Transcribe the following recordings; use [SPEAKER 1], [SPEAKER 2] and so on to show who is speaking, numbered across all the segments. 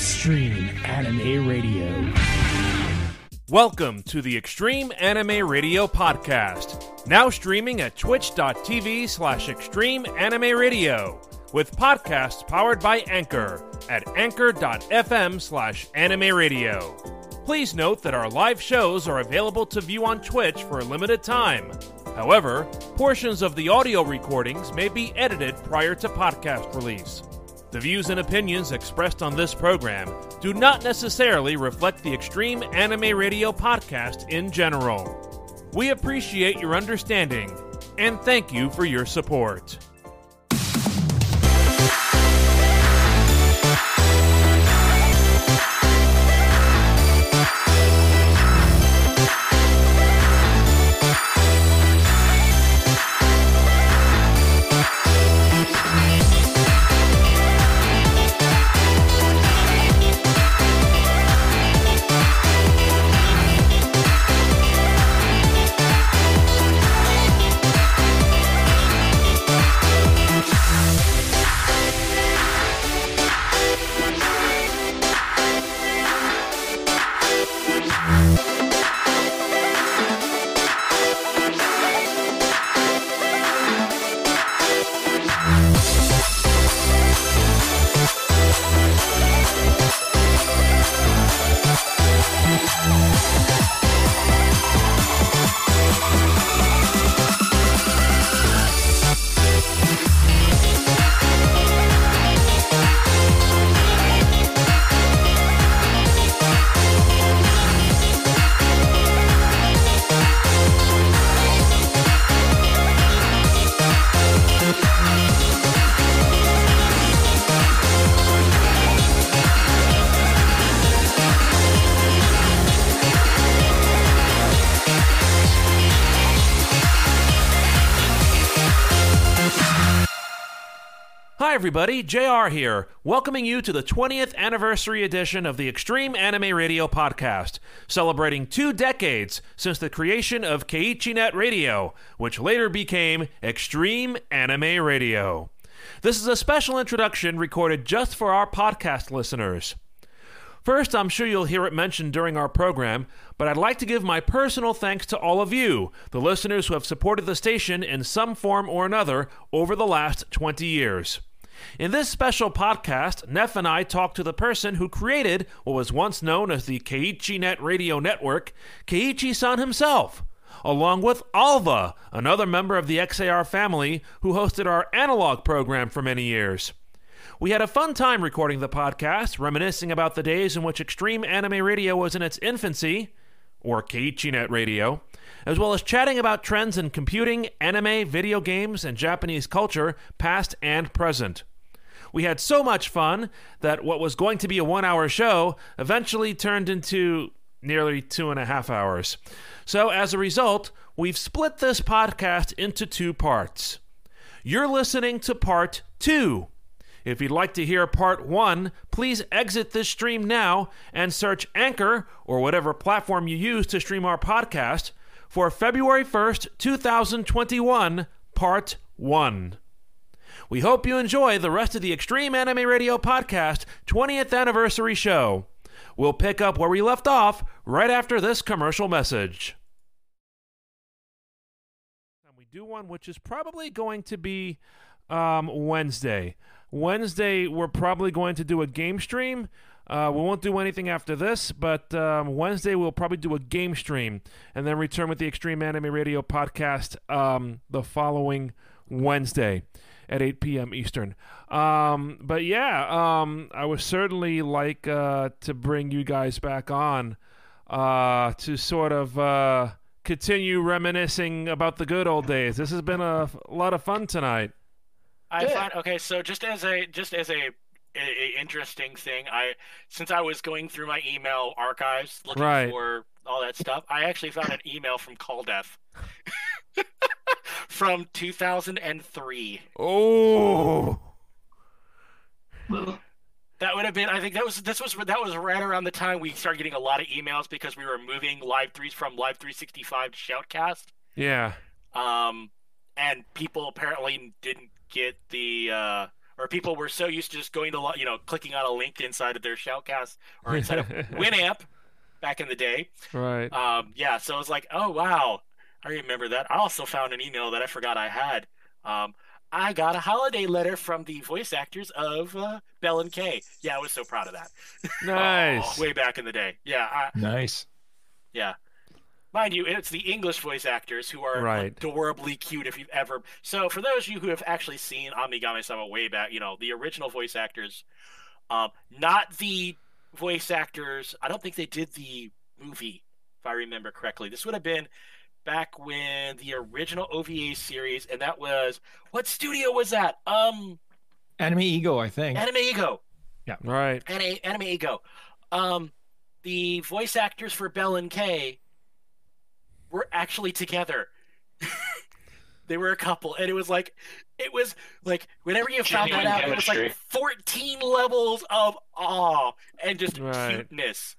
[SPEAKER 1] Extreme Anime Radio.
[SPEAKER 2] Welcome to the Extreme Anime Radio Podcast, now streaming at twitch.tv slash extreme anime radio, with podcasts powered by Anchor at anchor.fm slash anime radio. Please note that our live shows are available to view on Twitch for a limited time. However, portions of the audio recordings may be edited prior to podcast release. The views and opinions expressed on this program do not necessarily reflect the Extreme Anime Radio podcast in general. We appreciate your understanding and thank you for your support. Hi, everybody. JR here, welcoming you to the 20th anniversary edition of the Extreme Anime Radio podcast, celebrating two decades since the creation of KeiichiNet Radio, which later became Extreme Anime Radio. This is a special introduction recorded just for our podcast listeners. First, I'm sure you'll hear it mentioned during our program, but I'd like to give my personal thanks to all of you, the listeners who have supported the station in some form or another over the last 20 years. In this special podcast, Neff and I talk to the person who created what was once known as the KeiichiNet Radio Network, Keiichi san himself, along with Alva, another member of the XAR family who hosted our analog program for many years. We had a fun time recording the podcast, reminiscing about the days in which Extreme Anime Radio was in its infancy, or KeiichiNet Radio, as well as chatting about trends in computing, anime, video games, and Japanese culture, past and present. We had so much fun that what was going to be a one hour show eventually turned into nearly two and a half hours. So, as a result, we've split this podcast into two parts. You're listening to part two. If you'd like to hear part one, please exit this stream now and search Anchor or whatever platform you use to stream our podcast for February 1st, 2021, part one. We hope you enjoy the rest of the Extreme Anime Radio Podcast 20th anniversary show. We'll pick up where we left off right after this commercial message. And We do one which is probably going to be um, Wednesday. Wednesday, we're probably going to do a game stream. Uh, we won't do anything after this, but um, Wednesday we'll probably do a game stream and then return with the Extreme Anime Radio podcast um, the following Wednesday at 8 p.m. Eastern. Um, but yeah, um, I would certainly like uh, to bring you guys back on uh, to sort of uh, continue reminiscing about the good old days. This has been a, a lot of fun tonight.
[SPEAKER 3] I find okay. So just as a just as a, a, a interesting thing, I since I was going through my email archives looking
[SPEAKER 2] Right.
[SPEAKER 3] for all that stuff, I actually found an email from Caldev from 2003.
[SPEAKER 2] Oh,
[SPEAKER 3] That would have been. I think that was this was that was right around the time we started getting a lot of emails because we were moving live threes from live 365 to Shoutcast.
[SPEAKER 2] yeah.
[SPEAKER 3] Um, and people apparently didn't get the uh, or people were so used to just going to you know clicking on a link inside of their shoutcast or inside of winamp back in the day.
[SPEAKER 2] Right.
[SPEAKER 3] Um, yeah so it was like oh wow. I remember that. I also found an email that i forgot i had. Um, i got a holiday letter from the voice actors of uh, bell and kay. Yeah i was so proud of that.
[SPEAKER 2] Nice.
[SPEAKER 3] Way back in the day. Yeah I,
[SPEAKER 4] nice.
[SPEAKER 3] Yeah. Mind you, it's the English voice actors who are
[SPEAKER 2] Right.
[SPEAKER 3] adorably cute. If you've ever, so for those of you who have actually seen Amigami Sama way back, you know the original voice actors, um, not the voice actors. I don't think they did the movie, if I remember correctly. This would have been back when the original OVA series, and that was what studio was that? Um,
[SPEAKER 4] AnimEigo, I think.
[SPEAKER 3] AnimEigo. Yeah.
[SPEAKER 2] Right
[SPEAKER 3] Anime, AnimEigo. Um, the voice actors for Bell and Kay were actually together. they were a couple, and it was like, it was like whenever you found that
[SPEAKER 5] Genuine
[SPEAKER 3] out, it was like 14 levels of awe and just
[SPEAKER 2] Right.
[SPEAKER 3] cuteness.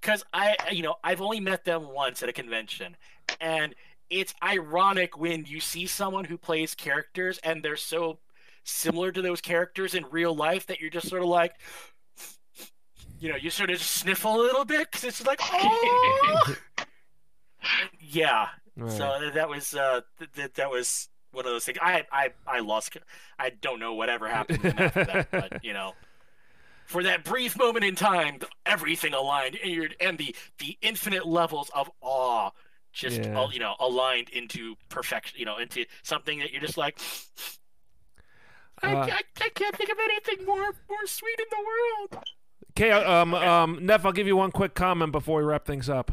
[SPEAKER 3] Because I, you know, I've only met them once at a convention, and it's ironic when you see someone who plays characters and they're so similar to those characters in real life that you're just sort of like, you know, you sort of sniffle a little bit because it's like, oh, yeah.
[SPEAKER 2] Right.
[SPEAKER 3] So that was uh, th- th- that was one of those things. I I I lost. I don't know whatever happened after that, but you know, for that brief moment in time, everything aligned, and, and the the infinite levels of awe just
[SPEAKER 2] Yeah.
[SPEAKER 3] all you know aligned into perfection. You know, into something that you're just like. I,
[SPEAKER 2] Uh,
[SPEAKER 3] I, I can't think of anything more more sweet in the world.
[SPEAKER 2] okay um um neff i'll give you one quick comment before we wrap things up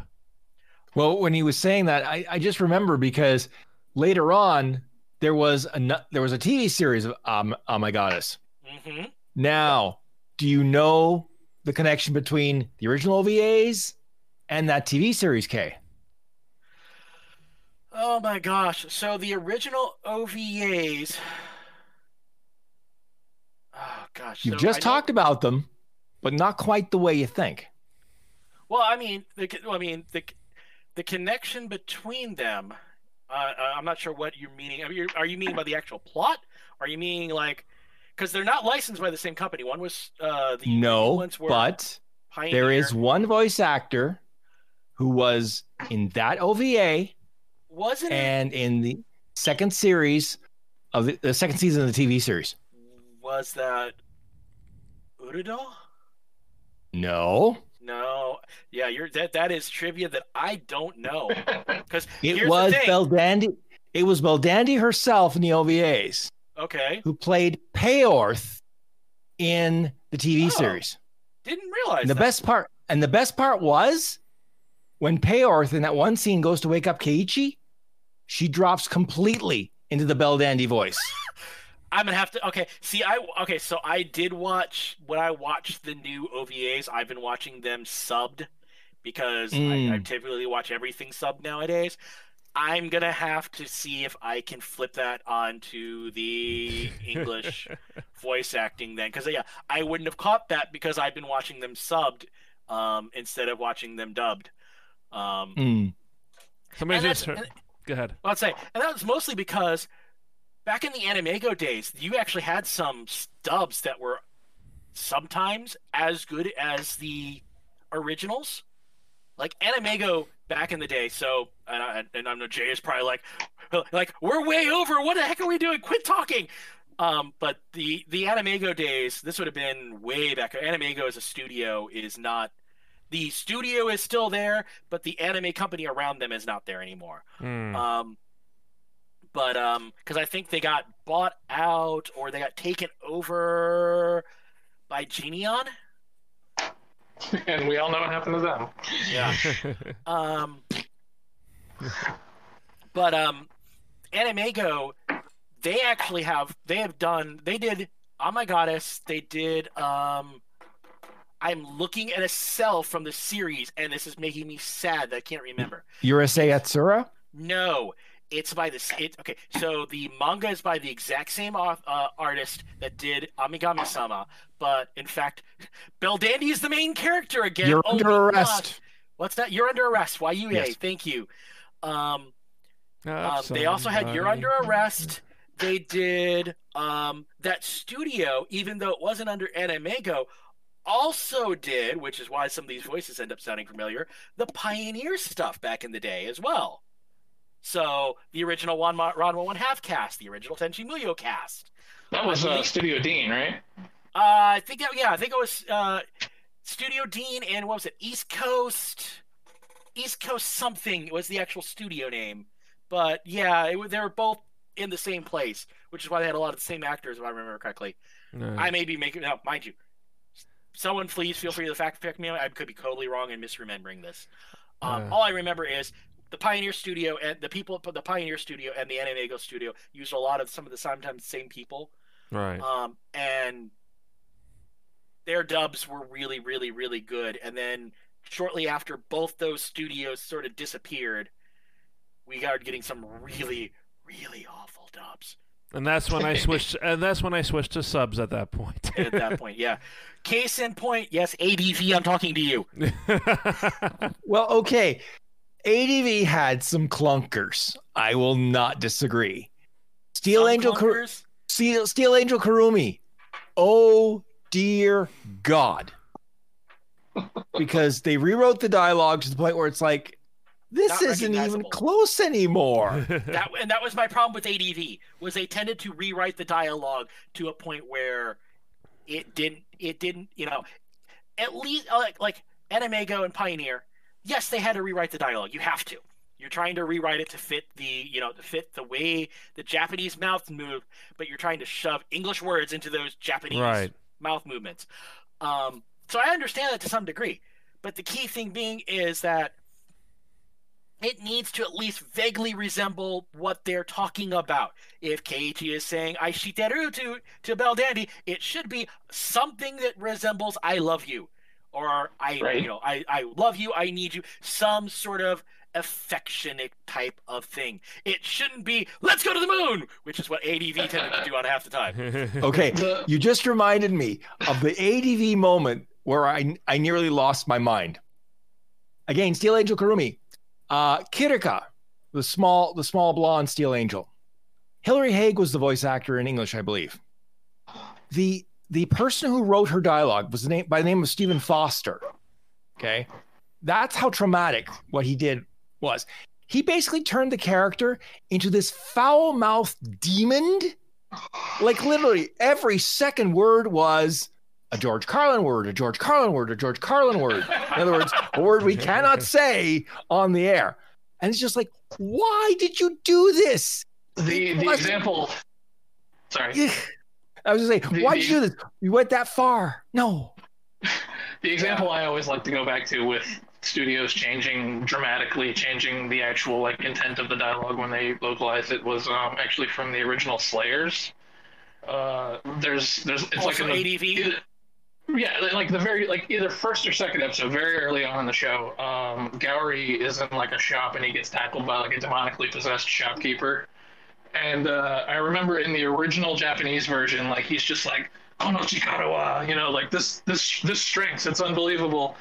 [SPEAKER 4] Well, when he was saying that, I, I just remember because later on there was a there was a TV series of um, Oh My Goddess.
[SPEAKER 3] hmm
[SPEAKER 4] Now, do you know the connection between the original OVAs and that TV series? K.
[SPEAKER 3] Oh my gosh. So the original OVAs. Oh gosh.
[SPEAKER 4] You've
[SPEAKER 3] so
[SPEAKER 4] just
[SPEAKER 3] I know-
[SPEAKER 4] talked about them, but not quite the way you think.
[SPEAKER 3] Well, I mean, the I mean the the connection between them. Uh, uh, I'm not sure what you're meaning. Are you, are you meaning by the actual plot? Are you meaning like because they're not licensed by the same company? One was uh, the
[SPEAKER 4] No,
[SPEAKER 3] ones were
[SPEAKER 4] but
[SPEAKER 3] Pioneer.
[SPEAKER 4] there is one voice actor who was in that OVA
[SPEAKER 3] wasn't it
[SPEAKER 4] and in the second series of the, the second season of the TV series.
[SPEAKER 3] was that Urudal?
[SPEAKER 4] No,
[SPEAKER 3] No, yeah, you're that. That is trivia that I don't know. Because
[SPEAKER 4] it was Belldandy. It was Belldandy herself in the OVAs
[SPEAKER 3] Okay,
[SPEAKER 4] who played Peorth in the TV
[SPEAKER 3] Oh,
[SPEAKER 4] series.
[SPEAKER 3] didn't realize
[SPEAKER 4] And the
[SPEAKER 3] that.
[SPEAKER 4] best part, and the best part was when Peorth in that one scene goes to wake up Keiichi, she drops completely into the Belldandy voice.
[SPEAKER 3] I'm gonna have to. Okay, see, I okay. So I did watch when I watched the new OVAs. I've been watching them subbed because I, I
[SPEAKER 4] Mm.
[SPEAKER 3] typically watch everything subbed nowadays. I'm gonna have to see if I can flip that onto the English voice acting then, because yeah, I wouldn't have caught that because I've been watching them subbed um, instead of watching them dubbed. Um,
[SPEAKER 4] Mm.
[SPEAKER 2] Somebody's just
[SPEAKER 3] that's-
[SPEAKER 2] go ahead.
[SPEAKER 3] I'd say, and that was mostly because back in the AnimEigo days, you actually had some stubs that were sometimes as good as the originals. Like AnimEigo back in the day. So, and I, and I know Jay is probably like, like we're way over. What the heck are we doing? Quit talking. Um, but the the AnimEigo days, this would have been way back. AnimEigo as a studio is not. The studio is still there, but the anime company around them is not there anymore.
[SPEAKER 2] Hmm.
[SPEAKER 3] Um, but um, because I think they got bought out or they got taken over by Geneon.
[SPEAKER 5] and we all know what happened to them.
[SPEAKER 3] Yeah. Um, but um, AnimEigo, they actually have they have done they did oh my goddess they did um. I'm looking at a cell from the series, and this is making me sad that I can't remember.
[SPEAKER 4] Urusei Yatsura?
[SPEAKER 3] No, it's by the it, okay. So the manga is by the exact same uh, artist that did Amigami Sama, but in fact, Belldandy is the main character again.
[SPEAKER 4] You're
[SPEAKER 3] Oh
[SPEAKER 4] under arrest.
[SPEAKER 3] gosh. What's that? You're under arrest. YUA.
[SPEAKER 4] Yes.
[SPEAKER 3] Thank you. Um,
[SPEAKER 2] Uh,
[SPEAKER 3] um, they also had You're Under Arrest. they did um, that studio, even though it wasn't under AnimEigo, also did, which is why some of these voices end up sounding familiar, the Pioneer stuff back in the day as well. So the original Ron Ranma One Half cast, the original Tenchi Muyo cast.
[SPEAKER 5] That was uh, Studio Dean, right?
[SPEAKER 3] Uh, I think that, yeah, I think it was uh, Studio Dean and what was it? East Coast, East Coast something was the actual studio name. But yeah, it, they were both in the same place, which is why they had a lot of the same actors, if I remember correctly. No. I may be making now, mind you. Someone please feel free to fact check me. I could be totally wrong and misremembering this. Um, uh. All I remember is the Pioneer Studio and the people at the Pioneer Studio and the AnimEigo Studio used a lot of some of the sometimes same people.
[SPEAKER 2] Right.
[SPEAKER 3] Um, and their dubs were really, really, really good. And then shortly after both those studios sort of disappeared, we started getting some really, really awful dubs.
[SPEAKER 2] And that's when I switched. and that's when I switched to subs. At that point.
[SPEAKER 3] at that point, yeah. Case in point, yes, ADV. I'm talking to you.
[SPEAKER 4] well, okay. ADV had some clunkers. I will not disagree. Steel some Angel, Kar- Steel, Steel Angel Kurumi. Oh dear God. because they rewrote the dialogue to the point where it's like, this isn't even close anymore.
[SPEAKER 3] that and that was my problem with ADV was they tended to rewrite the dialogue to a point where it didn't it didn't you know at least like like AnimEigo and Pioneer. Yes, they had to rewrite the dialogue. You have to. You're trying to rewrite it to fit the you know to fit the way the Japanese mouths move, but you're trying to shove English words into those Japanese right. mouth movements. Um, so I understand that to some degree, but the key thing being is that it needs to at least vaguely resemble what they're talking about. If Keiichi is saying "I shiteru" to to Belldandy, it should be something that resembles "I love you," or "I right. you know I I love you, I need you," some sort of affectionate type of thing. It shouldn't be "Let's go to the moon," which is what ADV tended to do on half the time.
[SPEAKER 4] okay, you just reminded me of the ADV moment where I I nearly lost my mind. Again, Steel Angel Kurumi uh, Kirika, the small, the small blonde steel angel. Hillary Haag was the voice actor in English, I believe. The the person who wrote her dialogue was the name by the name of Steven Foster. Okay. That's how traumatic what he did was. He basically turned the character into this foul-mouthed demon. Like literally every second word was a George Carlin word, a George Carlin word, a George Carlin word. In other words, a word we cannot say on the air. And it's just like, why did you do this?
[SPEAKER 5] The the example. Sorry.
[SPEAKER 4] I was gonna say, why did you do this? You went that far. No.
[SPEAKER 5] The example I always like to go back to with studios changing dramatically, changing the actual like intent of the dialogue when they localized it was um, actually from the original Slayers. Uh, there's there's it's
[SPEAKER 3] also
[SPEAKER 5] like
[SPEAKER 3] ADV.
[SPEAKER 5] Yeah, like the very like either first or second episode, very early on in the show, um, Gourry is in like a shop and he gets tackled by like a demonically possessed shopkeeper. And uh, I remember in the original Japanese version, like he's just like Kono Chikara you know, like this this this strength, it's unbelievable.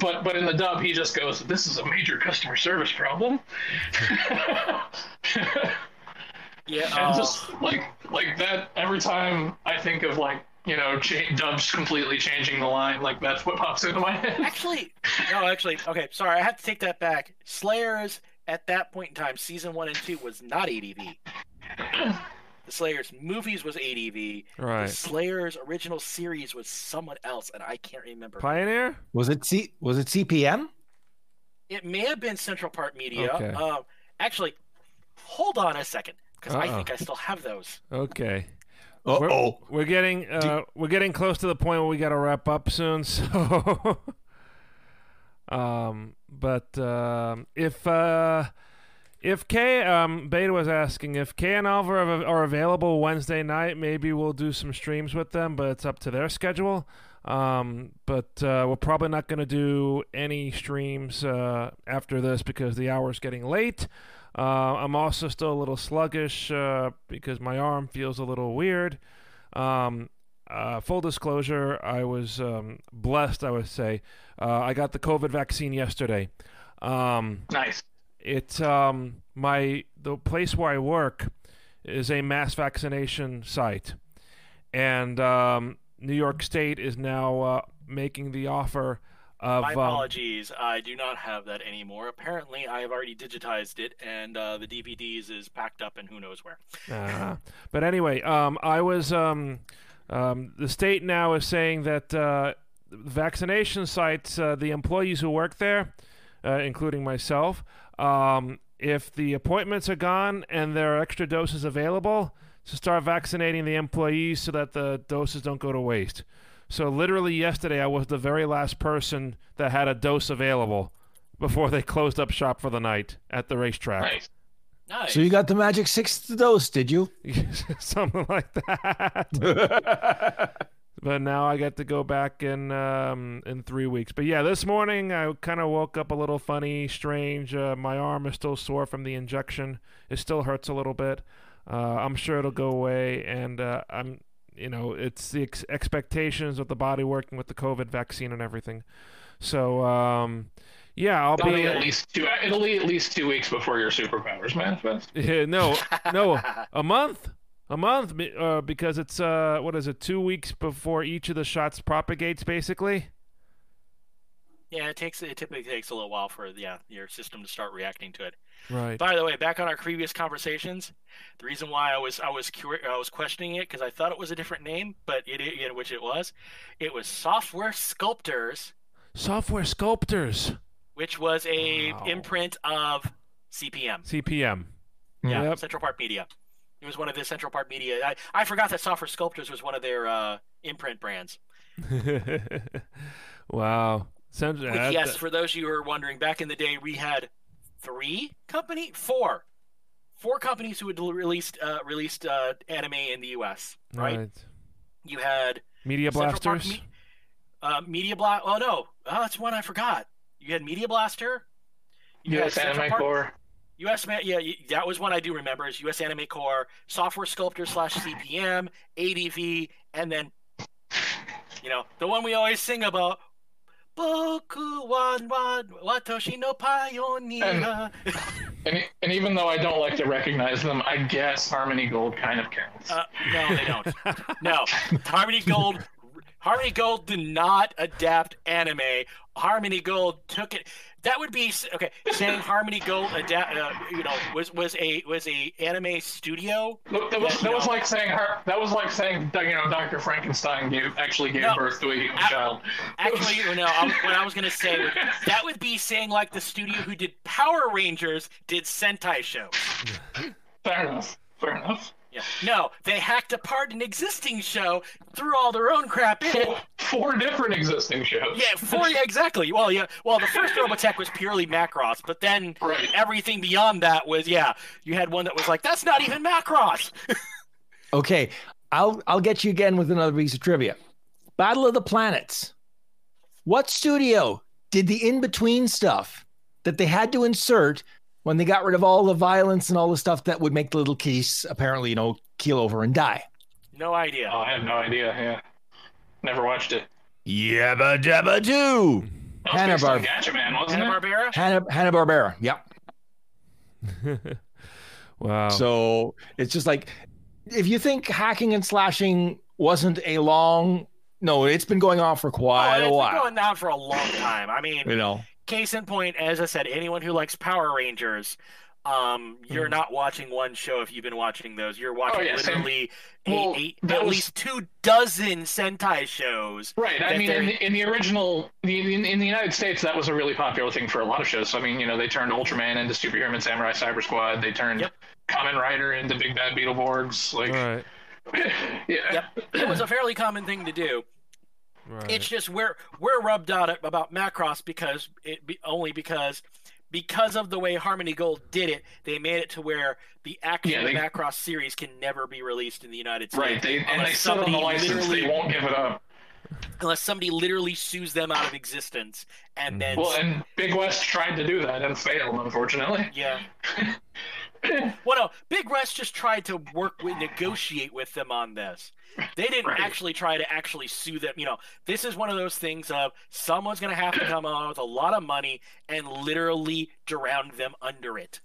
[SPEAKER 5] But but in the dub, he just goes, "This is a major customer service problem."
[SPEAKER 3] yeah,
[SPEAKER 5] and uh... just like like that. Every time I think of like you know, cha- Dubs completely changing the line. Like that's what pops into my head.
[SPEAKER 3] Actually, no, actually, okay, sorry, I have to take that back. Slayers at that point in time, season one and two was not ADV. the Slayers movies was ADV.
[SPEAKER 2] Right.
[SPEAKER 3] The Slayers original series was someone else, and I can't remember.
[SPEAKER 2] Pioneer?
[SPEAKER 4] Was it C? Was it CPM?
[SPEAKER 3] It may have been Central Park Media. Okay. Um, actually, hold on a second, because I think I still have those.
[SPEAKER 2] Okay.
[SPEAKER 4] Uh oh.
[SPEAKER 2] We're, we're, getting uh, we're getting close to the point where we got to wrap up soon. So, um, but uh, if uh, if Kay um, Beta was asking if Kay and Alva are, are, available Wednesday night, maybe we'll do some streams with them, but it's up to their schedule. Um, but uh, we're probably not going to do any streams uh, after this because the hour's getting late. Uh, I'm also still a little sluggish uh, because my arm feels a little weird. Um, uh, full disclosure, I was um, blessed, I would say. Uh, I got the COVID vaccine yesterday. Um,
[SPEAKER 5] nice.
[SPEAKER 2] It's um, my the place where I work is a mass vaccination site, and um, New York State is now uh, making the offer of.
[SPEAKER 3] My
[SPEAKER 2] um,
[SPEAKER 3] apologies. I do not have that anymore. Apparently, I have already digitized it, and uh, the DVDs is packed up and who knows where.
[SPEAKER 2] Uh, but anyway, um, I was um, the state now is saying that uh, vaccination sites, uh, the employees who work there, uh, including myself, um, if the appointments are gone and there are extra doses available, to start vaccinating the employees so that the doses don't go to waste. So literally yesterday, I was the very last person that had a dose available before they closed up shop for the night at the racetrack.
[SPEAKER 5] Nice.
[SPEAKER 3] Nice.
[SPEAKER 4] So you got the magic sixth dose, did you?
[SPEAKER 2] something like that. but now I get to go back in um, in three weeks. But yeah, this morning I kind of woke up a little funny, strange. Uh, my arm is still sore from the injection. It still hurts a little bit. Uh, I'm sure it'll go away, and uh, I'm, you know, it's the ex- expectations of the body working with the COVID vaccine and everything. So um, yeah, I'll
[SPEAKER 5] It'll
[SPEAKER 2] be
[SPEAKER 5] be at least two. It'll be at least two weeks before your superpowers manifest.
[SPEAKER 2] Yeah, no, no, a month, a month, uh, because it's uh, what is it, two weeks before each of the shots propagates, basically.
[SPEAKER 3] yeah, it takes it typically takes a little while for yeah your system to start reacting to it.
[SPEAKER 2] Right.
[SPEAKER 3] By the way, back on our previous conversations, the reason why I was I was curi- I was questioning it because I thought it was a different name, but it, it which it was, it was Software Sculptors,
[SPEAKER 2] Software sculptors,
[SPEAKER 3] which was a
[SPEAKER 2] Wow.
[SPEAKER 3] imprint of CPM.
[SPEAKER 2] CPM.
[SPEAKER 3] Yeah,
[SPEAKER 2] Yep.
[SPEAKER 3] Central Park Media. It was one of the Central Park Media. I, I forgot that Software Sculptors was one of their uh, imprint brands.
[SPEAKER 2] wow. Sounds,
[SPEAKER 3] Which,
[SPEAKER 2] that-
[SPEAKER 3] yes, for those of you who are wondering, back in the day, we had three company, four, four companies who had released uh, released uh, anime in the U.S. Right? You had
[SPEAKER 2] Media
[SPEAKER 3] Central
[SPEAKER 2] blasters.
[SPEAKER 3] Me- uh, Media Blast. Oh no, oh, that's one I forgot. You had Media Blaster. You
[SPEAKER 5] U.S. Anime
[SPEAKER 3] Park-
[SPEAKER 5] Core.
[SPEAKER 3] U.S. Yeah, that was one I do remember. Is U.S. Anime Core, Software Sculptor slash CPM, ADV, and then, you know, the one we always sing about. Boku wan wan watoshi no pioneer.
[SPEAKER 5] And, and even though I don't like to recognize them, I guess Harmony Gold kind of counts.
[SPEAKER 3] Uh, no, they don't. No, Harmony Gold. Harmony Gold did not adapt anime. Harmony Gold took it. That would be okay. Saying Harmony Gold adapt, uh, you know, was was a was a anime studio.
[SPEAKER 5] Look, that was,
[SPEAKER 3] Yeah,
[SPEAKER 5] that was
[SPEAKER 3] no.
[SPEAKER 5] like saying Har- that was like saying you know Dr. Frankenstein gave, actually gave
[SPEAKER 3] No.
[SPEAKER 5] birth to a human child.
[SPEAKER 3] Actually, you know, I, what I was gonna say was, that would be saying like the studio who did Power Rangers did Sentai shows.
[SPEAKER 5] Fair enough. Fair enough.
[SPEAKER 3] Yeah. No, they hacked apart an existing show, threw all their own crap in.
[SPEAKER 5] Four, four different existing shows.
[SPEAKER 3] Yeah, four. Yeah, exactly. Well, yeah. Well, the first Robotech was purely Macross, but then
[SPEAKER 5] Right.
[SPEAKER 3] everything beyond that was yeah. You had one that was like, that's not even Macross.
[SPEAKER 4] Okay, I'll I'll get you again with another piece of trivia. Battle of the Planets. What studio did the in between stuff that they had to insert when they got rid of all the violence and all the stuff that would make the little kitties apparently, you know, keel over and die?
[SPEAKER 3] No idea.
[SPEAKER 5] Oh, I have no idea. Yeah. Never watched it.
[SPEAKER 4] Yabba dabba doo.
[SPEAKER 5] That was based on
[SPEAKER 4] Hanna-Bar-
[SPEAKER 5] Gatchaman, wasn't
[SPEAKER 3] Hanna
[SPEAKER 5] it?
[SPEAKER 3] Barbera.
[SPEAKER 4] Hanna Hanna Barbera. Yep.
[SPEAKER 2] wow.
[SPEAKER 4] So it's just like if you think hacking and slashing wasn't a long no, it's been going on for quite
[SPEAKER 3] Oh,
[SPEAKER 4] while.
[SPEAKER 3] It's been going down for a long time. I mean,
[SPEAKER 4] You know.
[SPEAKER 3] Case in point, as I said, anyone who likes Power Rangers, um, you're
[SPEAKER 2] Mhm.
[SPEAKER 3] not watching one show if you've been watching those. You're watching
[SPEAKER 5] Oh, yeah,
[SPEAKER 3] literally a-
[SPEAKER 5] Well,
[SPEAKER 3] a-
[SPEAKER 5] that
[SPEAKER 3] at
[SPEAKER 5] was-
[SPEAKER 3] least two dozen Sentai shows.
[SPEAKER 5] Right. I mean, in the, in the original, the, in, in the United States, that was a really popular thing for a lot of shows. So, I mean, you know, they turned Ultraman into Superhuman Samurai Cyber Squad. They turned
[SPEAKER 3] Yep.
[SPEAKER 5] Kamen Rider into Big Bad Beetleborgs. Like,
[SPEAKER 2] right.
[SPEAKER 5] yeah.
[SPEAKER 3] Yep. It was a fairly common thing to do.
[SPEAKER 2] Right.
[SPEAKER 3] It's just we're we're rubbed out at- about Macross because it be, only because because of the way Harmony Gold did it, they made it to where the actual
[SPEAKER 5] Yeah, they-
[SPEAKER 3] Macross series can never be released in the United States.
[SPEAKER 5] Right. They, and
[SPEAKER 3] Unless
[SPEAKER 5] they sit on the
[SPEAKER 3] somebody
[SPEAKER 5] license. They won't give it up.
[SPEAKER 3] Unless somebody literally sues them out of existence and mm-hmm. then
[SPEAKER 5] Well, and Big West tried to do that and failed, unfortunately.
[SPEAKER 3] yeah. Well, no, Big West just tried to work with, negotiate with them on this. They didn't
[SPEAKER 5] Right.
[SPEAKER 3] actually try to actually sue them. You know, this is one of those things of someone's going to have to come on with a lot of money and literally drown them under it.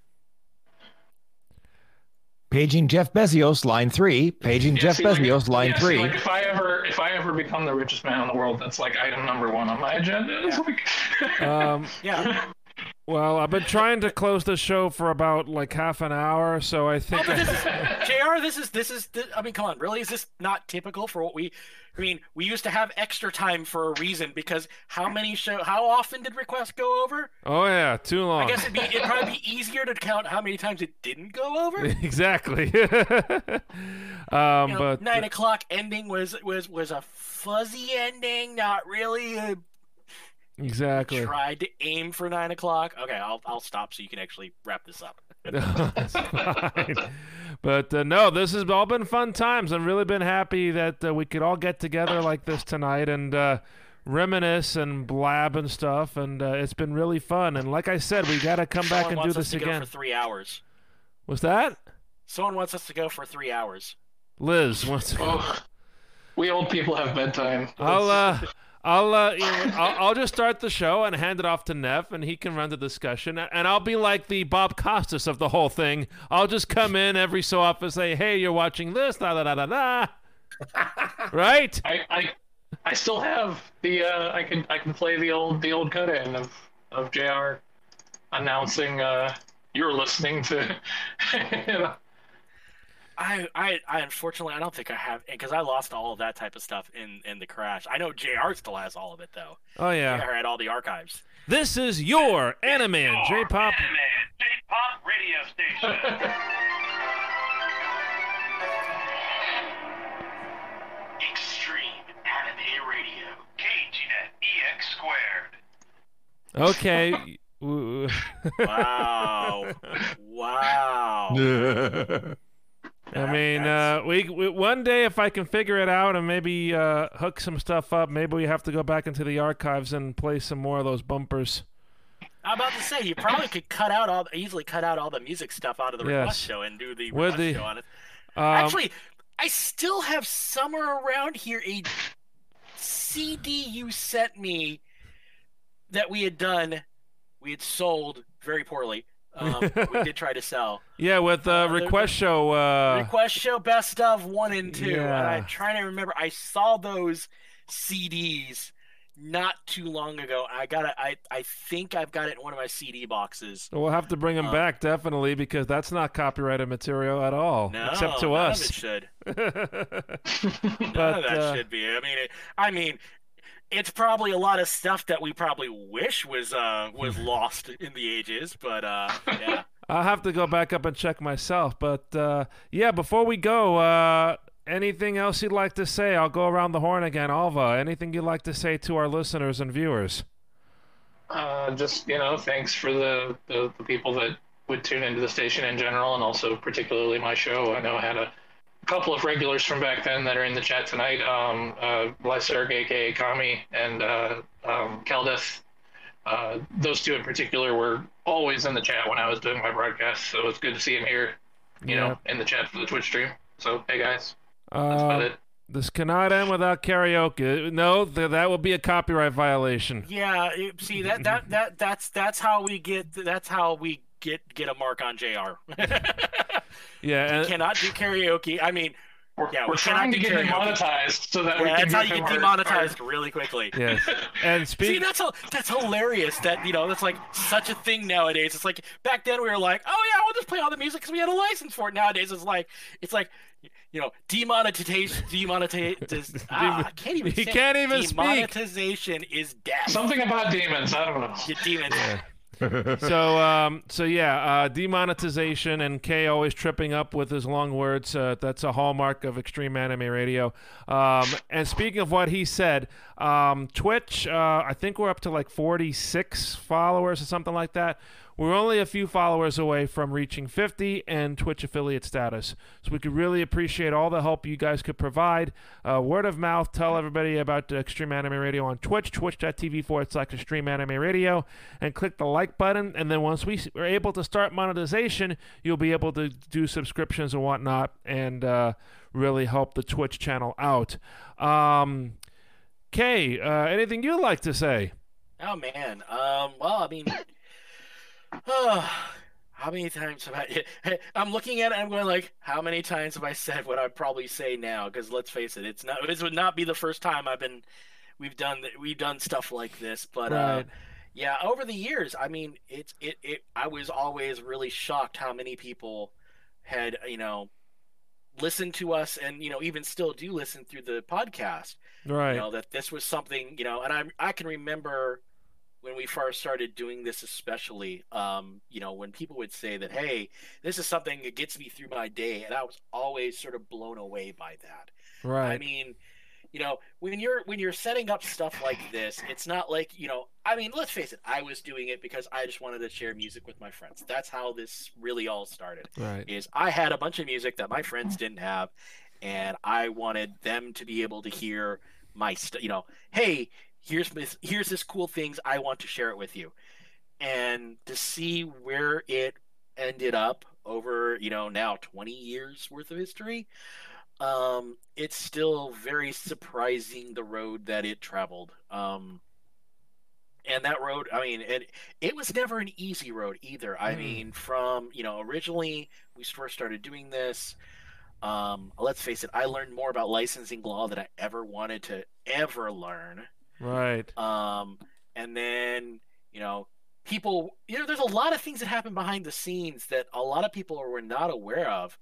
[SPEAKER 4] Paging Jeff Bezos, line three. Paging
[SPEAKER 5] Yeah,
[SPEAKER 4] Jeff
[SPEAKER 5] see, like-
[SPEAKER 4] Bezos, line
[SPEAKER 5] yeah, see,
[SPEAKER 4] three.
[SPEAKER 5] like, if I ever if I ever become the richest man in the world, that's like item number one on my agenda. It's like,
[SPEAKER 2] Um,
[SPEAKER 3] Yeah.
[SPEAKER 2] well, I've been trying to close the show for about like half an hour, so I
[SPEAKER 3] Oh,
[SPEAKER 2] think.
[SPEAKER 3] but this is Jr. This is this is. th- I mean, come on, really? Is this not typical for what we? I mean, we used to have extra time for a reason because how many show? How often did requests go over?
[SPEAKER 2] oh yeah, too long.
[SPEAKER 3] I guess it'd be it'd probably be easier to count how many times it didn't go over.
[SPEAKER 2] Exactly. um,
[SPEAKER 3] know,
[SPEAKER 2] but
[SPEAKER 3] nine o'clock ending was was was a fuzzy ending, not really. A,
[SPEAKER 2] exactly.
[SPEAKER 3] tried to aim for nine o'clock. Okay, I'll I'll stop so you can actually wrap this up.
[SPEAKER 2] But uh, no, this has all been fun times. I've really been happy that uh, we could all get together like this tonight and uh, reminisce and blab and stuff. And uh, it's been really fun. And like I said, we got to come back
[SPEAKER 3] Someone
[SPEAKER 2] and do
[SPEAKER 3] wants us
[SPEAKER 2] this
[SPEAKER 3] to go
[SPEAKER 2] again.
[SPEAKER 3] for three hours.
[SPEAKER 2] Was that
[SPEAKER 3] Someone wants us to go for three hours.
[SPEAKER 2] Liz? Wants
[SPEAKER 5] oh, we old people have bedtime.
[SPEAKER 2] I'll uh, I'll uh, you know, I'll, I'll just start the show and hand it off to Neff, and he can run the discussion. And I'll be like the Bob Costas of the whole thing. I'll just come in every so often, and say, "Hey, you're watching this." Da da da da da. right?
[SPEAKER 5] I, I I still have the uh, I can I can play the old the old cut in of of Jr. announcing uh, you're listening to
[SPEAKER 3] I, I, I unfortunately I don't think I have because I lost all of that type of stuff in in the crash. I know Jr. still has all of it though.
[SPEAKER 2] Oh yeah.
[SPEAKER 3] Jr. had all the archives.
[SPEAKER 2] This is your Animan J-pop.
[SPEAKER 6] J-pop radio station. Extreme Anime Radio. KGNet EX squared.
[SPEAKER 2] Okay.
[SPEAKER 3] Wow, wow.
[SPEAKER 2] I mean, uh, we, we one day if I can figure it out and maybe uh, hook some stuff up, maybe we have to go back into the archives and play some more of those bumpers.
[SPEAKER 3] I'm about to say you probably could cut out all easily cut out all the music stuff out of the request
[SPEAKER 2] Yes.
[SPEAKER 3] show and do the
[SPEAKER 2] With
[SPEAKER 3] request
[SPEAKER 2] the-
[SPEAKER 3] show on it.
[SPEAKER 2] Um,
[SPEAKER 3] Actually, I still have somewhere around here a CD you sent me that we had done, we had sold very poorly. Um, we did try to sell.
[SPEAKER 2] yeah, with uh,
[SPEAKER 3] uh,
[SPEAKER 2] request show. Uh,
[SPEAKER 3] Request show best of one and two,
[SPEAKER 2] Yeah.
[SPEAKER 3] and I'm trying to remember. I saw those CDs not too long ago. I got it. I I think I've got it in one of my CD boxes.
[SPEAKER 2] we'll have to bring them
[SPEAKER 3] Uh,
[SPEAKER 2] back definitely because that's not copyrighted material at all,
[SPEAKER 3] No,
[SPEAKER 2] except to
[SPEAKER 3] none
[SPEAKER 2] us.
[SPEAKER 3] Of it should.
[SPEAKER 2] but
[SPEAKER 3] of that
[SPEAKER 2] uh,
[SPEAKER 3] should be. I mean, it, I mean, it's probably a lot of stuff that we probably wish was uh was lost in the ages, but uh yeah.
[SPEAKER 2] I'll have to go back up and check myself. But uh, yeah, before we go, uh, anything else you'd like to say? I'll go around the horn again. Alva, anything you'd like to say to our listeners and viewers?
[SPEAKER 5] uh, just you know thanks for the, the the people that would tune into the station in general and also particularly my show. I know I had a couple of regulars from back then that are in the chat tonight. Um, uh, Lyserg, aka Kami, and uh, um, Keldeth. Uh, those two in particular were always in the chat when I was doing my broadcast, so it's good to see them here, you know, in the chat for the Twitch stream. So hey guys, that's about
[SPEAKER 2] Uh,
[SPEAKER 5] it.
[SPEAKER 2] this cannot end without karaoke. No, th- that will be a copyright violation.
[SPEAKER 3] Yeah, it- see that that that that's that's how we get that's how we get get a mark on JR.
[SPEAKER 2] Yeah, and,
[SPEAKER 3] cannot do karaoke. I mean,
[SPEAKER 5] We're,
[SPEAKER 3] yeah,
[SPEAKER 5] we're
[SPEAKER 3] we cannot
[SPEAKER 5] trying to
[SPEAKER 3] do
[SPEAKER 5] get
[SPEAKER 3] karaoke.
[SPEAKER 5] demonetized so that we can
[SPEAKER 3] that's how you
[SPEAKER 5] him
[SPEAKER 3] get
[SPEAKER 5] our-
[SPEAKER 3] demonetized really quickly.
[SPEAKER 2] yes. And speak...
[SPEAKER 3] See, that's a, that's hilarious. That you know, that's like such a thing nowadays. It's like back then we were like, oh yeah, we'll just play all the music because we had a license for it. Nowadays it's like it's like you know, demonetization, demonetization. ah, I can't even.
[SPEAKER 2] He
[SPEAKER 3] say
[SPEAKER 2] can't even speak.
[SPEAKER 3] Demonetization is death.
[SPEAKER 5] Something about demons. I don't know.
[SPEAKER 3] You demons.
[SPEAKER 2] So um so yeah uh demonetization and Kay always tripping up with his long words. Uh, that's a hallmark of extreme anime radio. Um and speaking of what he said um twitch uh i think we're up to like 46 followers or something like that we're only a few followers away from reaching 50 and Twitch affiliate status. So we could really appreciate all the help you guys could provide. Uh, word of mouth, tell everybody about Extreme Anime Radio on Twitch, twitch.tv forward slash Extreme Anime Radio, and click the like button. And then once we are able to start monetization, you'll be able to do subscriptions and whatnot and uh, really help the Twitch channel out. Um, Kay, uh, anything you'd like to say?
[SPEAKER 3] Oh man. Um. Well, I mean, uh, how many times have I? I'm looking at it. I'm going like, how many times have I said what I'd probably say now? Because let's face it, it's not. This would not be the first time I've been. We've done we've done stuff like this, but uh, yeah, over the years, I mean, it's it it. I was always really shocked how many people had you know listened to us, and you know even still do listen through the podcast
[SPEAKER 2] Right.
[SPEAKER 3] you know that this was something you know and i i can remember when we first started doing this especially um you know when people would say that hey this is something that gets me through my day and i was always sort of blown away by that
[SPEAKER 2] right.
[SPEAKER 3] i mean you know when you're when you're setting up stuff like this it's not like you know i mean let's face it i was doing it because i just wanted to share music with my friends that's how this really all started
[SPEAKER 2] right.
[SPEAKER 3] is I had a bunch of music that my friends didn't have, and I wanted them to be able to hear my stuff. you know, hey, here's this here's this cool things I want to share it with you, and to see where it ended up over you know now 20 years worth of history um it's still very surprising the road that it traveled. Um and that road i mean it it was never an easy road either. I
[SPEAKER 2] Mm.
[SPEAKER 3] mean from you know originally we first started doing this um let's face it i learned more about licensing law than i ever wanted to ever learn
[SPEAKER 2] Right.
[SPEAKER 3] um and then you know people you know there's a lot of things that happen behind the scenes that a lot of people were not aware of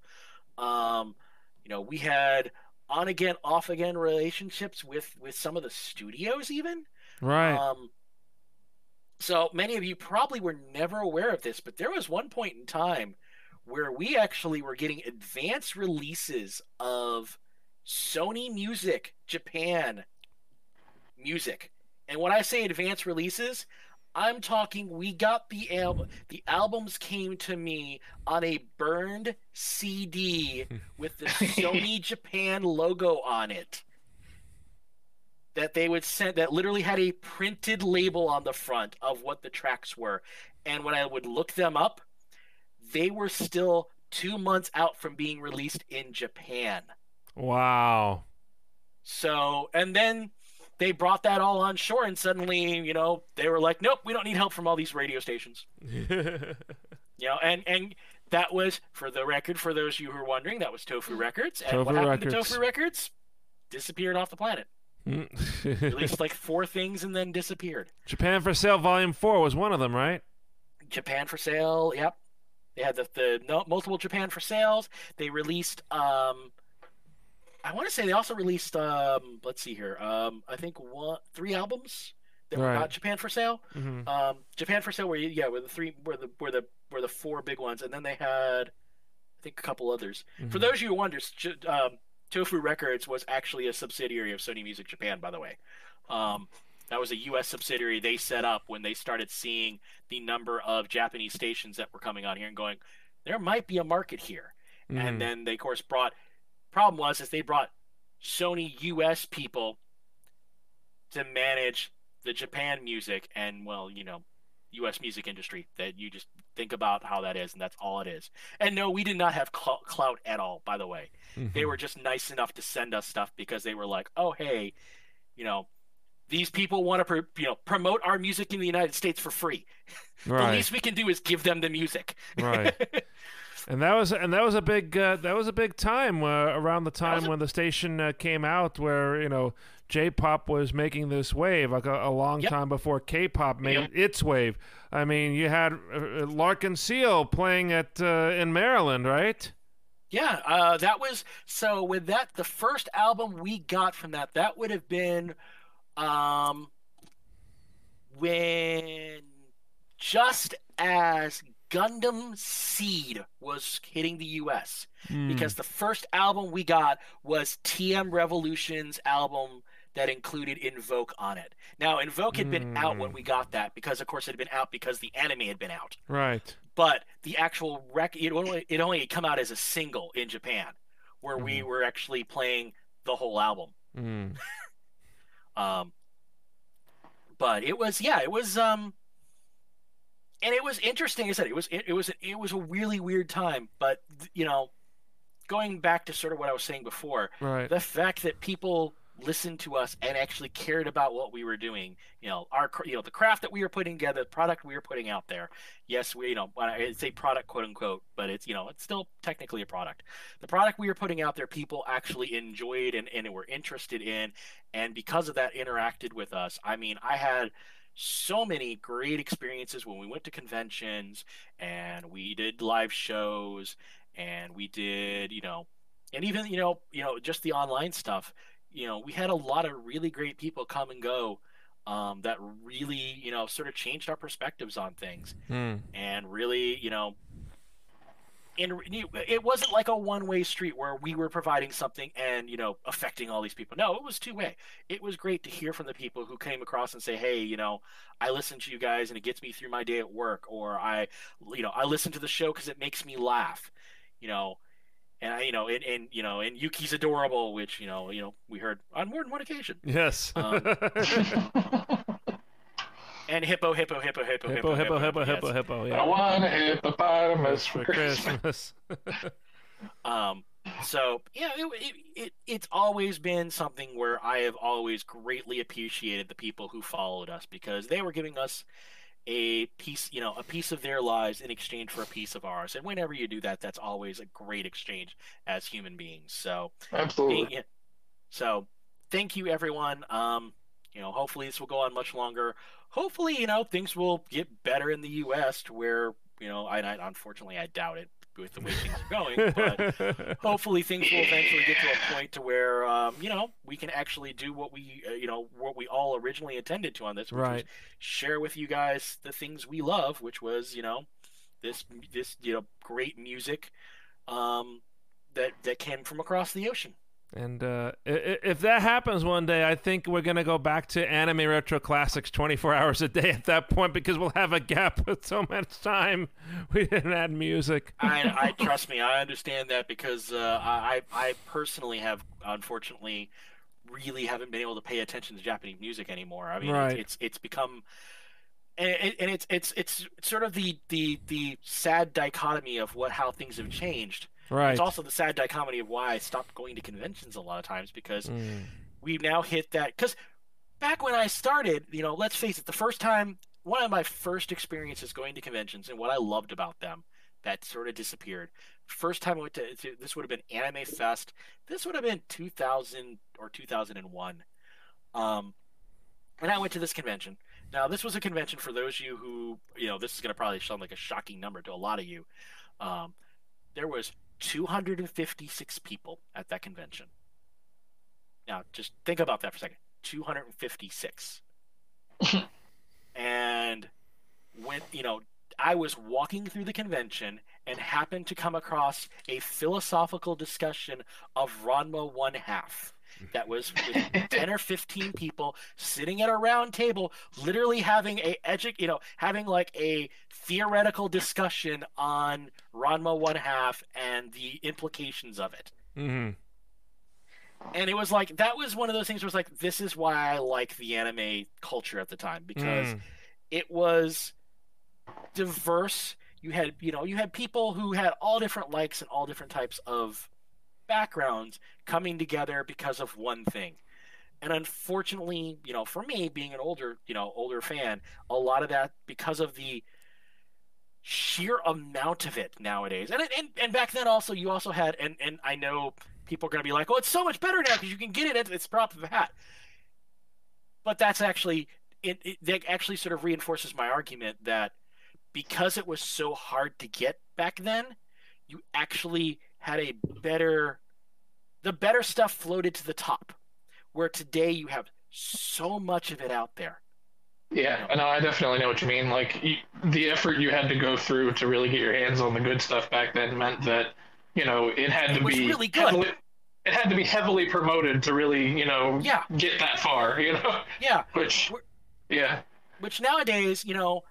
[SPEAKER 3] um you know we had on again off again relationships with with some of the studios even
[SPEAKER 2] Right.
[SPEAKER 3] um, so many of you probably were never aware of this, but there was one point in time where we actually were getting advanced releases of Sony Music Japan music. And when I say advanced releases, I'm talking we got the album the albums came to me on a burned CD with the Sony Japan logo on it that they would send that literally had a printed label on the front of what the tracks were. And when I would look them up, they were still two months out from being released in Japan.
[SPEAKER 2] wow.
[SPEAKER 3] So, and then they brought that all on shore, and suddenly, you know, they were like, nope, we don't need help from all these radio stations. You know, and, and, that was, for the record, for those of you who are wondering, that was Tofu Records. And what happened
[SPEAKER 2] Records.
[SPEAKER 3] to Tofu Records? Disappeared off the planet. Released like four things and then disappeared.
[SPEAKER 2] Japan for Sale Volume Four was one of them, right?
[SPEAKER 3] Japan for sale. Yep, they had the the multiple Japan for sales. They released. Um, I want to say they also released. Um, let's see here. Um, I think one three albums that were not Japan for sale.
[SPEAKER 2] hmm
[SPEAKER 3] Um, Japan for sale were yeah were the three were the were the were the four big ones, and then they had I think a couple others.
[SPEAKER 2] Mm-hmm.
[SPEAKER 3] For those of you who wonder, um, Tofu Records was actually a subsidiary of Sony Music Japan, by the way. Um, that was a U.S. subsidiary they set up when they started seeing the number of Japanese stations that were coming on here and going, there might be a market here.
[SPEAKER 2] Mhm.
[SPEAKER 3] And then they, of course, brought. Problem was is they brought Sony U.S. people to manage the Japan music and well, you know, U.S. music industry. That you just think about how that is, and that's all it is. And no, we did not have cl- clout at all. By the way,
[SPEAKER 2] Mhm.
[SPEAKER 3] they were just nice enough to send us stuff because they were like, oh hey, you know. These people want to, pr- you know, promote our music in the United States for free. The least we can do is give them the music.
[SPEAKER 2] right. And that was and that was a big uh, that was a big time uh, around the time
[SPEAKER 3] a-
[SPEAKER 2] when the station uh, came out, where you know J-pop was making this wave like a, a long
[SPEAKER 3] Yep.
[SPEAKER 2] time before K-pop made
[SPEAKER 5] Yep.
[SPEAKER 2] its wave. I mean, you had uh, L'Arc-en-Ciel playing at uh, in Maryland, right?
[SPEAKER 3] Yeah, uh, that was so. With that, the first album we got from that, that would have been um, when just as Gundam Seed was hitting the U.S. because the first album we got was TM Revolution's album that included Invoke on it. Now, Invoke had been out when we got that because, of course, it had been out because the anime had been out
[SPEAKER 2] right.
[SPEAKER 3] but the actual rec it only it only had come out as a single in Japan, where we were actually playing the whole album.
[SPEAKER 2] Mm.
[SPEAKER 3] Um, but it was yeah, it was um, and it was interesting. I said it was it, it was it was a really weird time, but you know, going back to sort of what I was saying before,
[SPEAKER 2] Right.
[SPEAKER 3] the fact that people listened to us and actually cared about what we were doing. You know, our you know the craft that we were putting together, the product we were putting out there. Yes, we you know I say product quote unquote, but it's you know it's still technically a product. The product we were putting out there, people actually enjoyed and and were interested in, and because of that, interacted with us. I mean, I had so many great experiences when we went to conventions and we did live shows and we did you know and even you know you know just the online stuff you know we had a lot of really great people come and go um, that really you know sort of changed our perspectives on things
[SPEAKER 2] Mm.
[SPEAKER 3] and really you know and it wasn't like a one-way street where we were providing something and you know affecting all these people no it was two-way it was great to hear from the people who came across and say hey you know i listen to you guys and it gets me through my day at work or i you know i listen to the show because it makes me laugh you know and I, you know, and, and you know, and Yuki's adorable, which you know, you know, we heard on more than one occasion.
[SPEAKER 2] Yes.
[SPEAKER 3] Um, And hippo, hippo, hippo, hippo,
[SPEAKER 2] hippo, hippo, hippo,
[SPEAKER 3] yes.
[SPEAKER 2] hippo, hippo.
[SPEAKER 5] I
[SPEAKER 2] Yeah.
[SPEAKER 5] want a hippopotamus
[SPEAKER 2] For
[SPEAKER 5] for Christmas.
[SPEAKER 2] Christmas.
[SPEAKER 3] Um, so yeah, it, it, it it's always been something where I have always greatly appreciated the people who followed us because they were giving us a piece, you know, a piece of their lives in exchange for a piece of ours. And whenever you do that, that's always a great exchange as human beings. So
[SPEAKER 5] Absolutely.
[SPEAKER 3] being- so thank you everyone. Um, you know, hopefully this will go on much longer. Hopefully, you know, things will get better in the U.S. to where you know, I, I unfortunately I doubt it with the way things are going, but hopefully things will eventually get to a point to where um, you know we can actually do what we uh, you know what we all originally intended to on this, which was
[SPEAKER 2] right.
[SPEAKER 3] share with you guys the things we love, which was you know this this you know great music um, that that came from across the ocean.
[SPEAKER 2] And uh, if that happens one day, I think we're gonna go back to anime retro classics 24 hours a day at that point because we'll have a gap with so much time we didn't add music.
[SPEAKER 3] I, I trust me, I understand that because uh, I I personally have unfortunately really haven't been able to pay attention to Japanese music anymore. I mean,
[SPEAKER 2] Right.
[SPEAKER 3] it's it's become and, and it's it's it's sort of the the the sad dichotomy of what how things have changed.
[SPEAKER 2] Right.
[SPEAKER 3] It's also the sad dichotomy of why I stopped going to conventions a lot of times because
[SPEAKER 2] Mm.
[SPEAKER 3] we've now hit that because back when I started, you know, let's face it, the first time, one of my first experiences going to conventions and what I loved about them that sort of disappeared. First time I went to, to this would have been Anime Fest. This would have been 2000 or 2001. Um, and I went to this convention. Now, this was a convention for those of you who, you know, this is going to probably sound like a shocking number to a lot of you. Um, there was 256 people at that convention. Now, just think about that for a second. 256. and when, you know, I was walking through the convention and happened to come across a philosophical discussion of Ranma one half. That was with 10 or 15 people sitting at a round table, literally having a edu- you know, having like a theoretical discussion on Ranma one half and the implications of it
[SPEAKER 2] mm-hmm.
[SPEAKER 3] and it was like that was one of those things where it's like this is why I like the anime culture at the time because
[SPEAKER 2] Mm.
[SPEAKER 3] it was diverse. You had you know you had people who had all different likes and all different types of backgrounds coming together because of one thing. And unfortunately, you know, for me being an older, you know, older fan, a lot of that because of the sheer amount of it nowadays. And and, and back then also you also had and and I know people are going to be like, "Oh, it's so much better now because you can get it at its drop of hat." But that's actually it, it that actually sort of reinforces my argument that because it was so hard to get back then, you actually had a better the better stuff floated to the top. Where today you have so much of it out there.
[SPEAKER 5] Yeah, no, I definitely know what you mean. Like you, the effort you had to go through to really get your hands on the good stuff back then meant that you know it had to be
[SPEAKER 3] really good.
[SPEAKER 5] Heavily, it had to be heavily promoted to really you know
[SPEAKER 3] Yeah.
[SPEAKER 5] get that far. You know,
[SPEAKER 3] Yeah,
[SPEAKER 5] which
[SPEAKER 3] We're-
[SPEAKER 5] yeah,
[SPEAKER 3] which nowadays, you know,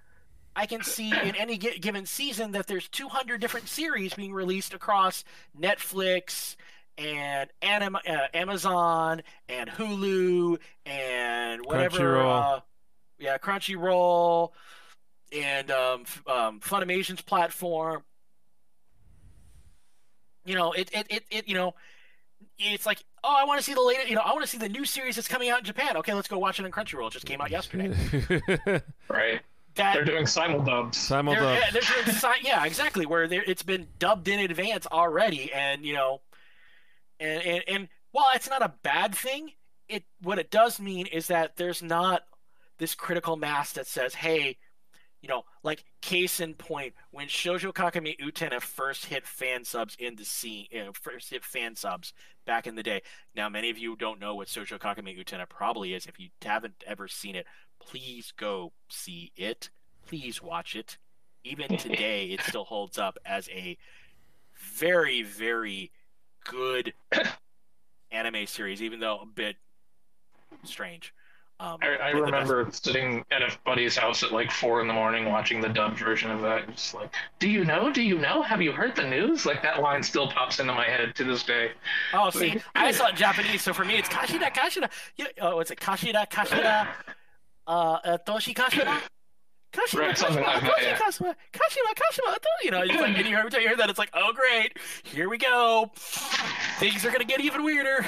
[SPEAKER 3] I can see in any given season that there's 200 different series being released across Netflix and anim- uh, Amazon and Hulu and whatever.
[SPEAKER 2] Crunchyroll.
[SPEAKER 3] Uh, yeah, Crunchyroll and um, f- um, Funimation's platform. You know, it, it, it, it, you know, it's like, oh, I want to see the latest. You know, I want to see the new series that's coming out in Japan. Okay, let's go watch it on Crunchyroll. It just came out yesterday.
[SPEAKER 5] Right.
[SPEAKER 3] That
[SPEAKER 5] They're doing simuldubs.
[SPEAKER 3] they're, yeah, they're doing si- yeah, exactly. Where it's been dubbed in advance already, and you know, and and and while it's not a bad thing, it what it does mean is that there's not this critical mass that says, hey, you know, like case in point, when Shoujo Kakumei Utena first hit fan subs in the scene, you know, first hit fan subs back in the day. Now, many of you don't know what Shoujo Kakumei Utena probably is. If you haven't ever seen it, please go see it. Please watch it. Even today, it still holds up as a very, very good anime series, even though a bit strange. Um,
[SPEAKER 5] I, I
[SPEAKER 3] but the best-
[SPEAKER 5] remember sitting at a buddy's house at like four in the morning watching the dubbed version of that. Just like, do you know? Do you know? Have you heard the news? Like that line still pops into my head to this day.
[SPEAKER 3] Oh, see, I saw it in Japanese, so for me it's Kashida Kashida. Yeah, oh, what's it? Kashida Kashida. Uh, uh Toshi Kashida. Kashima,
[SPEAKER 5] Right, something
[SPEAKER 3] Kashima,
[SPEAKER 5] like that,
[SPEAKER 3] Toshi
[SPEAKER 5] yeah.
[SPEAKER 3] Kashima, Kashima, Kashima. You know, it's like, and you every time you hear that, it's like, oh great, here we go. Things are gonna get even weirder.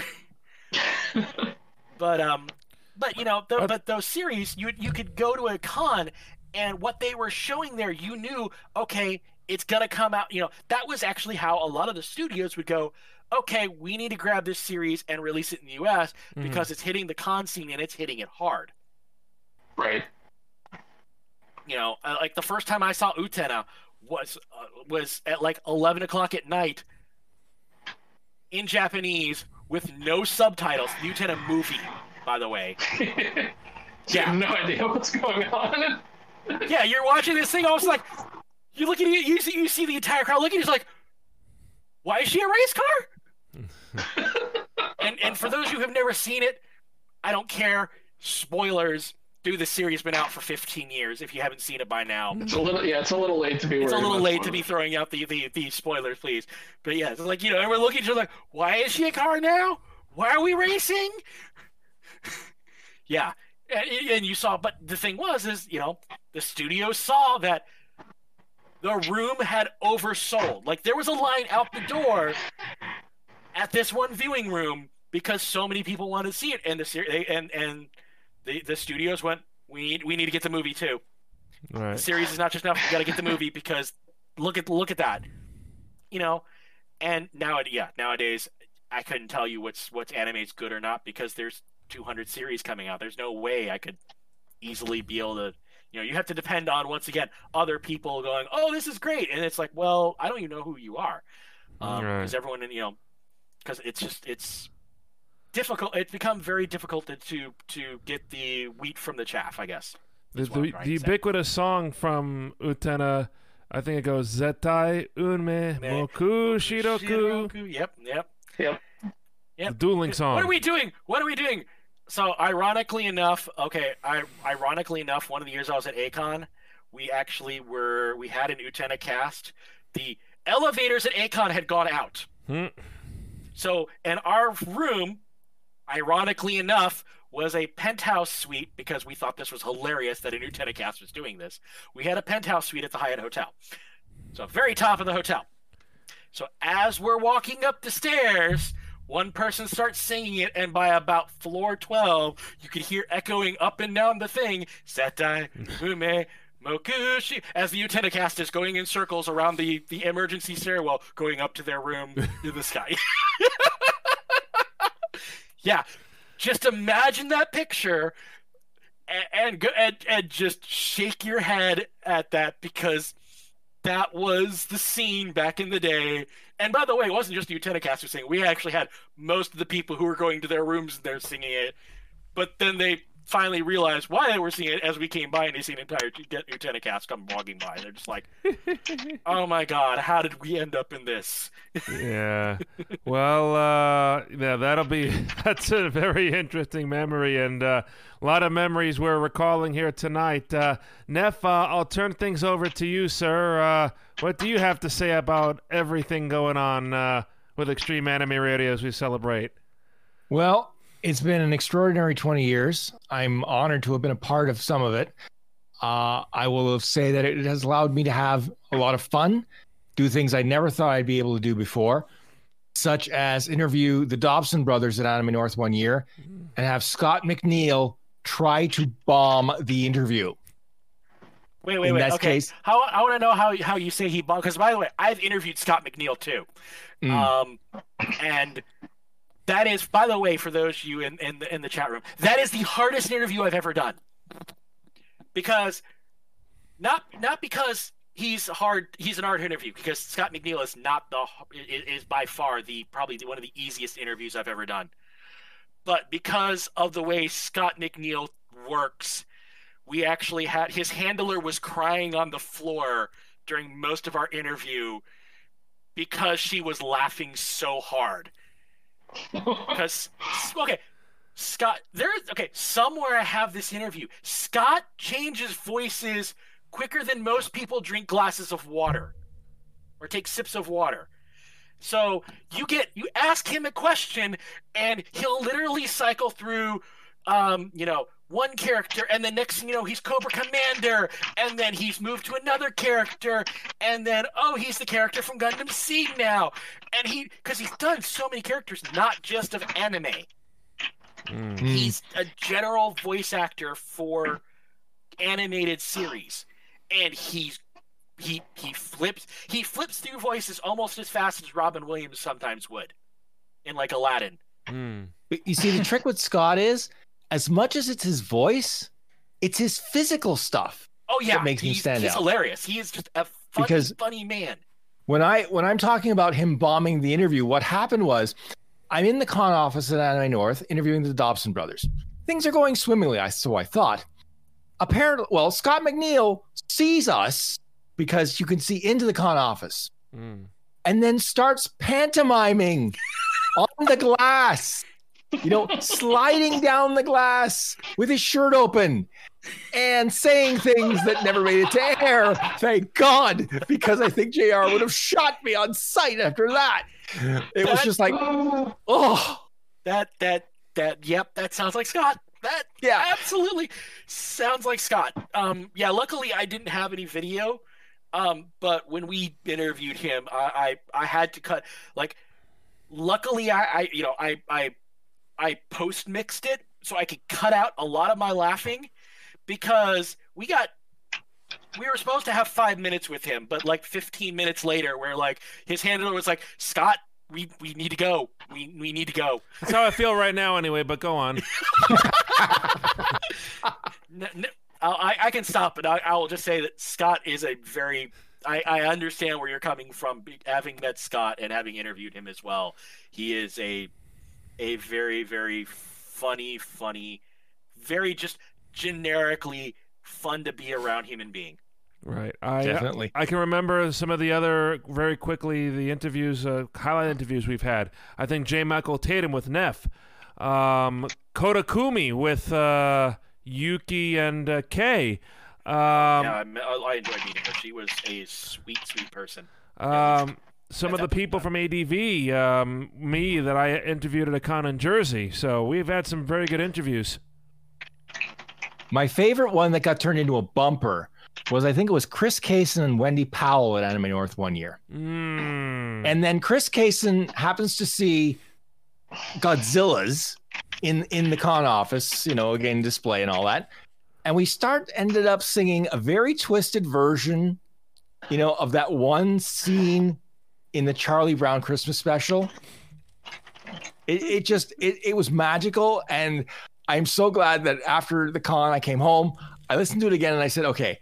[SPEAKER 3] but um, but you know, the, but those series, you you could go to a con, and what they were showing there, you knew, okay, it's gonna come out. You know, that was actually how a lot of the studios would go. Okay, we need to grab this series and release it in the U.S.
[SPEAKER 2] Mhm.
[SPEAKER 3] because it's hitting the con scene and it's hitting it hard.
[SPEAKER 5] Right.
[SPEAKER 3] You know, uh, like the first time I saw Utena was uh, was at like eleven o'clock at night in Japanese with no subtitles. Utena movie, by the way.
[SPEAKER 5] You
[SPEAKER 3] Yeah.
[SPEAKER 5] have no idea what's going on.
[SPEAKER 3] Yeah, you're watching this thing. I was like, you look at it, you see, you see the entire crowd looking. It's like, why is she a race car? and and for those who have never seen it, I don't care. Spoilers. Dude, the series been out for 15 years. If you haven't seen it by now,
[SPEAKER 5] It's a little, yeah, it's a little late to be.
[SPEAKER 3] it's a little late to be throwing out the, the, the spoilers, please. But yeah, it's like, you know, and we're looking at each other like, why is she a car now? Why are we racing? yeah. And, and you saw, but the thing was, is, you know, the studio saw that the room had oversold. Like, there was a line out the door at this one viewing room because so many people wanted to see it. And the series and, and the, the studios went, we need, we need to get the movie too.
[SPEAKER 2] Right.
[SPEAKER 3] The series is not just enough. We got to get the movie because look at look at that, you know. And now, yeah, nowadays I couldn't tell you what's what's anime's good or not because there's 200 series coming out. There's no way I could easily be able to. You know, you have to depend on once again other people going, "Oh, this is great," and it's like, well, I don't even know who you are, because
[SPEAKER 2] Right.
[SPEAKER 3] everyone, in you know, because it's just it's difficult. It's become very difficult to, to to get the wheat from the chaff, I guess.
[SPEAKER 2] The,
[SPEAKER 3] is what I'm
[SPEAKER 2] the, the ubiquitous song from Utena, I think it goes Zetai Unme Moku Shiroku.
[SPEAKER 3] Shiroku. Yep, yep.
[SPEAKER 5] Yep.
[SPEAKER 2] The dueling song.
[SPEAKER 3] What are we doing? What are we doing? So, ironically enough, okay, I, ironically enough, one of the years I was at A-Kon, we actually were we had an Utena cast. The elevators at A-Kon had gone out.
[SPEAKER 2] Hmm.
[SPEAKER 3] So, and our room, ironically enough, was a penthouse suite because we thought this was hilarious that a new cast was doing this. We had a penthouse suite at the Hyatt Hotel. So, very top of the hotel. So, as we're walking up the stairs, one person starts singing it, and by about floor 12, you could hear echoing up and down the thing, Setai, Ume, Mokushi, as the Utena cast is going in circles around the, the emergency stairwell, going up to their room in the sky. yeah, just imagine that picture and, go and, and just shake your head at that because that was the scene back in the day. And by the way, it wasn't just the Utena cast who singing. We actually had most of the people who were going to their rooms and they're singing it. But then they finally realized why they were seeing it as we came by and they see an entire Utena cast come walking by. They're just like, oh my god, how did we end up in this?
[SPEAKER 2] yeah. Well, uh, yeah, that'll be that's a very interesting memory and uh, a lot of memories we're recalling here tonight. Uh, Neff, uh, I'll turn things over to you, sir. Uh, what do you have to say about everything going on uh, with Extreme Anime Radio as we celebrate?
[SPEAKER 4] Well, it's been an extraordinary 20 years. I'm honored to have been a part of some of it. Uh, I will say that it has allowed me to have a lot of fun, do things I never thought I'd be able to do before. such as interview the Dobson brothers at Anime North one year and have Scott McNeil try to bomb the interview.
[SPEAKER 3] Wait, wait,
[SPEAKER 4] In
[SPEAKER 3] wait. okay.
[SPEAKER 4] case-
[SPEAKER 3] how I want to know how how you say he bombed. Because by the way, I've interviewed Scott McNeil too.
[SPEAKER 4] Mm.
[SPEAKER 3] Um, and that is, by the way, for those of you in in the, in the chat room, that is the hardest interview I've ever done. Because not not because he's hard he's an hard interview because Scott McNeil is not the is by far the probably the, one of the easiest interviews I've ever done. But because of the way Scott McNeil works, we actually had his handler was crying on the floor during most of our interview because she was laughing so hard. Because okay, Scott, there's okay. Somewhere I have this interview. Scott changes voices quicker than most people drink glasses of water or take sips of water. So you get you ask him a question, and he'll literally cycle through, um, you know, one character, and then next thing you know, he's Cobra Commander, and then he's moved to another character, and then oh, he's the character from Gundam Seed now, and he because he's done so many characters, not just of anime.
[SPEAKER 2] Mm.
[SPEAKER 3] He's a general voice actor for animated series, and he's he he flips he flips through voices almost as fast as Robin Williams sometimes would, in like Aladdin.
[SPEAKER 2] Mm.
[SPEAKER 4] You see, the trick with Scott is, as much as it's his voice, it's his physical stuff.
[SPEAKER 3] Oh yeah,
[SPEAKER 4] That makes him
[SPEAKER 3] he's,
[SPEAKER 4] stand
[SPEAKER 3] he's
[SPEAKER 4] out.
[SPEAKER 3] hilarious. He is just a funny,
[SPEAKER 4] Because-
[SPEAKER 3] funny man.
[SPEAKER 4] When I when I'm talking about him bombing the interview, what happened was, I'm in the con office at Anime North interviewing the Dobson brothers. Things are going swimmingly, I so I thought. Apparently, well, Scott McNeil sees us because you can see into the con office,
[SPEAKER 2] Mm.
[SPEAKER 4] and then starts pantomiming on the glass. You know, sliding down the glass with his shirt open and saying things that never made it to air. Thank God, because I think JR would have shot me on sight after that. It was just like, oh,
[SPEAKER 3] That that that yep, that sounds like Scott. That
[SPEAKER 4] yeah.
[SPEAKER 3] absolutely sounds like Scott. Um, yeah, luckily I didn't have any video. Um, but when we interviewed him, I I, I had to cut like. Luckily, I, I you know I I I post mixed it so I could cut out a lot of my laughing because we got we were supposed to have five minutes with him, but like 15 minutes later, where like his handler was like, Scott, we we need to go. We we need to go.
[SPEAKER 2] That's how I feel right now, anyway. But go on.
[SPEAKER 3] I can stop, but I, I will just say that Scott is a very. I, I understand where you're coming from, having met Scott and having interviewed him as well. He is a a very very funny, funny, very just generically fun to be around human being.
[SPEAKER 2] Right. I
[SPEAKER 4] Definitely.
[SPEAKER 2] I can remember some of the other very quickly the interviews, uh, highlight interviews we've had. I think J. Michael Tatum with Neff, um, Koda Kumi with uh, Yuki and uh, Kay. Um,
[SPEAKER 3] yeah, I, I enjoyed meeting her. She was a sweet, sweet person.
[SPEAKER 2] Um, some of the
[SPEAKER 3] That's
[SPEAKER 2] people from ADV, um, me that I interviewed at a con in Jersey. So we've had some very good interviews.
[SPEAKER 4] My favorite one that got turned into a bumper was I think it was Chris Cason and Wendy Powell at Anime North one year.
[SPEAKER 2] Mm.
[SPEAKER 4] And then Chris Cason happens to see Godzilla's in in the con office, you know, again display and all that. And we start ended up singing a very twisted version, you know, of that one scene in the Charlie Brown Christmas special. It, it just it, it was magical and I'm so glad that after the con I came home, I listened to it again and I said, okay,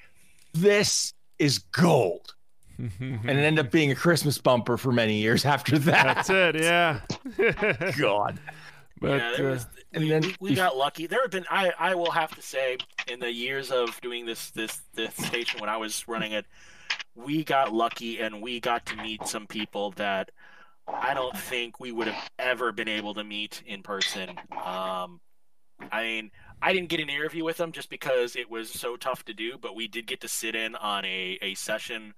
[SPEAKER 4] this is gold. And it ended up being a Christmas bumper for many years after that.
[SPEAKER 2] That's it, yeah.
[SPEAKER 4] God.
[SPEAKER 2] but
[SPEAKER 3] yeah, there
[SPEAKER 2] uh,
[SPEAKER 3] was,
[SPEAKER 4] and
[SPEAKER 3] we,
[SPEAKER 4] then
[SPEAKER 3] we, we got lucky. There have been I I will have to say in the years of doing this this this station when I was running it, we got lucky and we got to meet some people that I don't think we would have ever been able to meet in person. Um, I mean, I didn't get an interview with them just because it was so tough to do, but we did get to sit in on a a session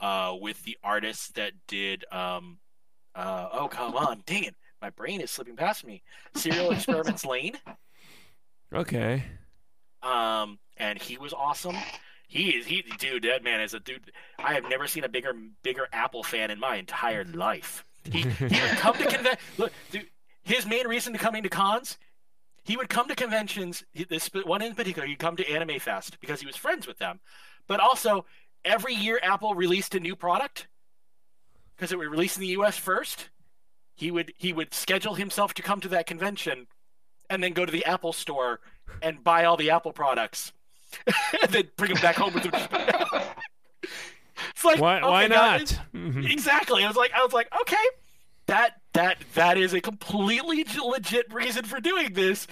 [SPEAKER 3] uh, with the artists that did. Um, uh, oh come on, dang it! My brain is slipping past me. Serial Experiments Lain.
[SPEAKER 2] okay.
[SPEAKER 3] Um, and he was awesome. He is he dude. That man is a dude. I have never seen a bigger bigger Apple fan in my entire life. He, he would come to convention. Look, dude, his main reason to coming to cons, he would come to conventions. This one in particular, he'd come to Anime Fest because he was friends with them. But also, every year Apple released a new product because it would release in the U.S. first. He would he would schedule himself to come to that convention, and then go to the Apple store and buy all the Apple products, and then bring him back home with him. it's like
[SPEAKER 2] Why?
[SPEAKER 3] okay,
[SPEAKER 2] why
[SPEAKER 3] guys,
[SPEAKER 2] not? Mhm.
[SPEAKER 3] exactly. I was like, I was like, okay, that that that is a completely legit reason for doing this,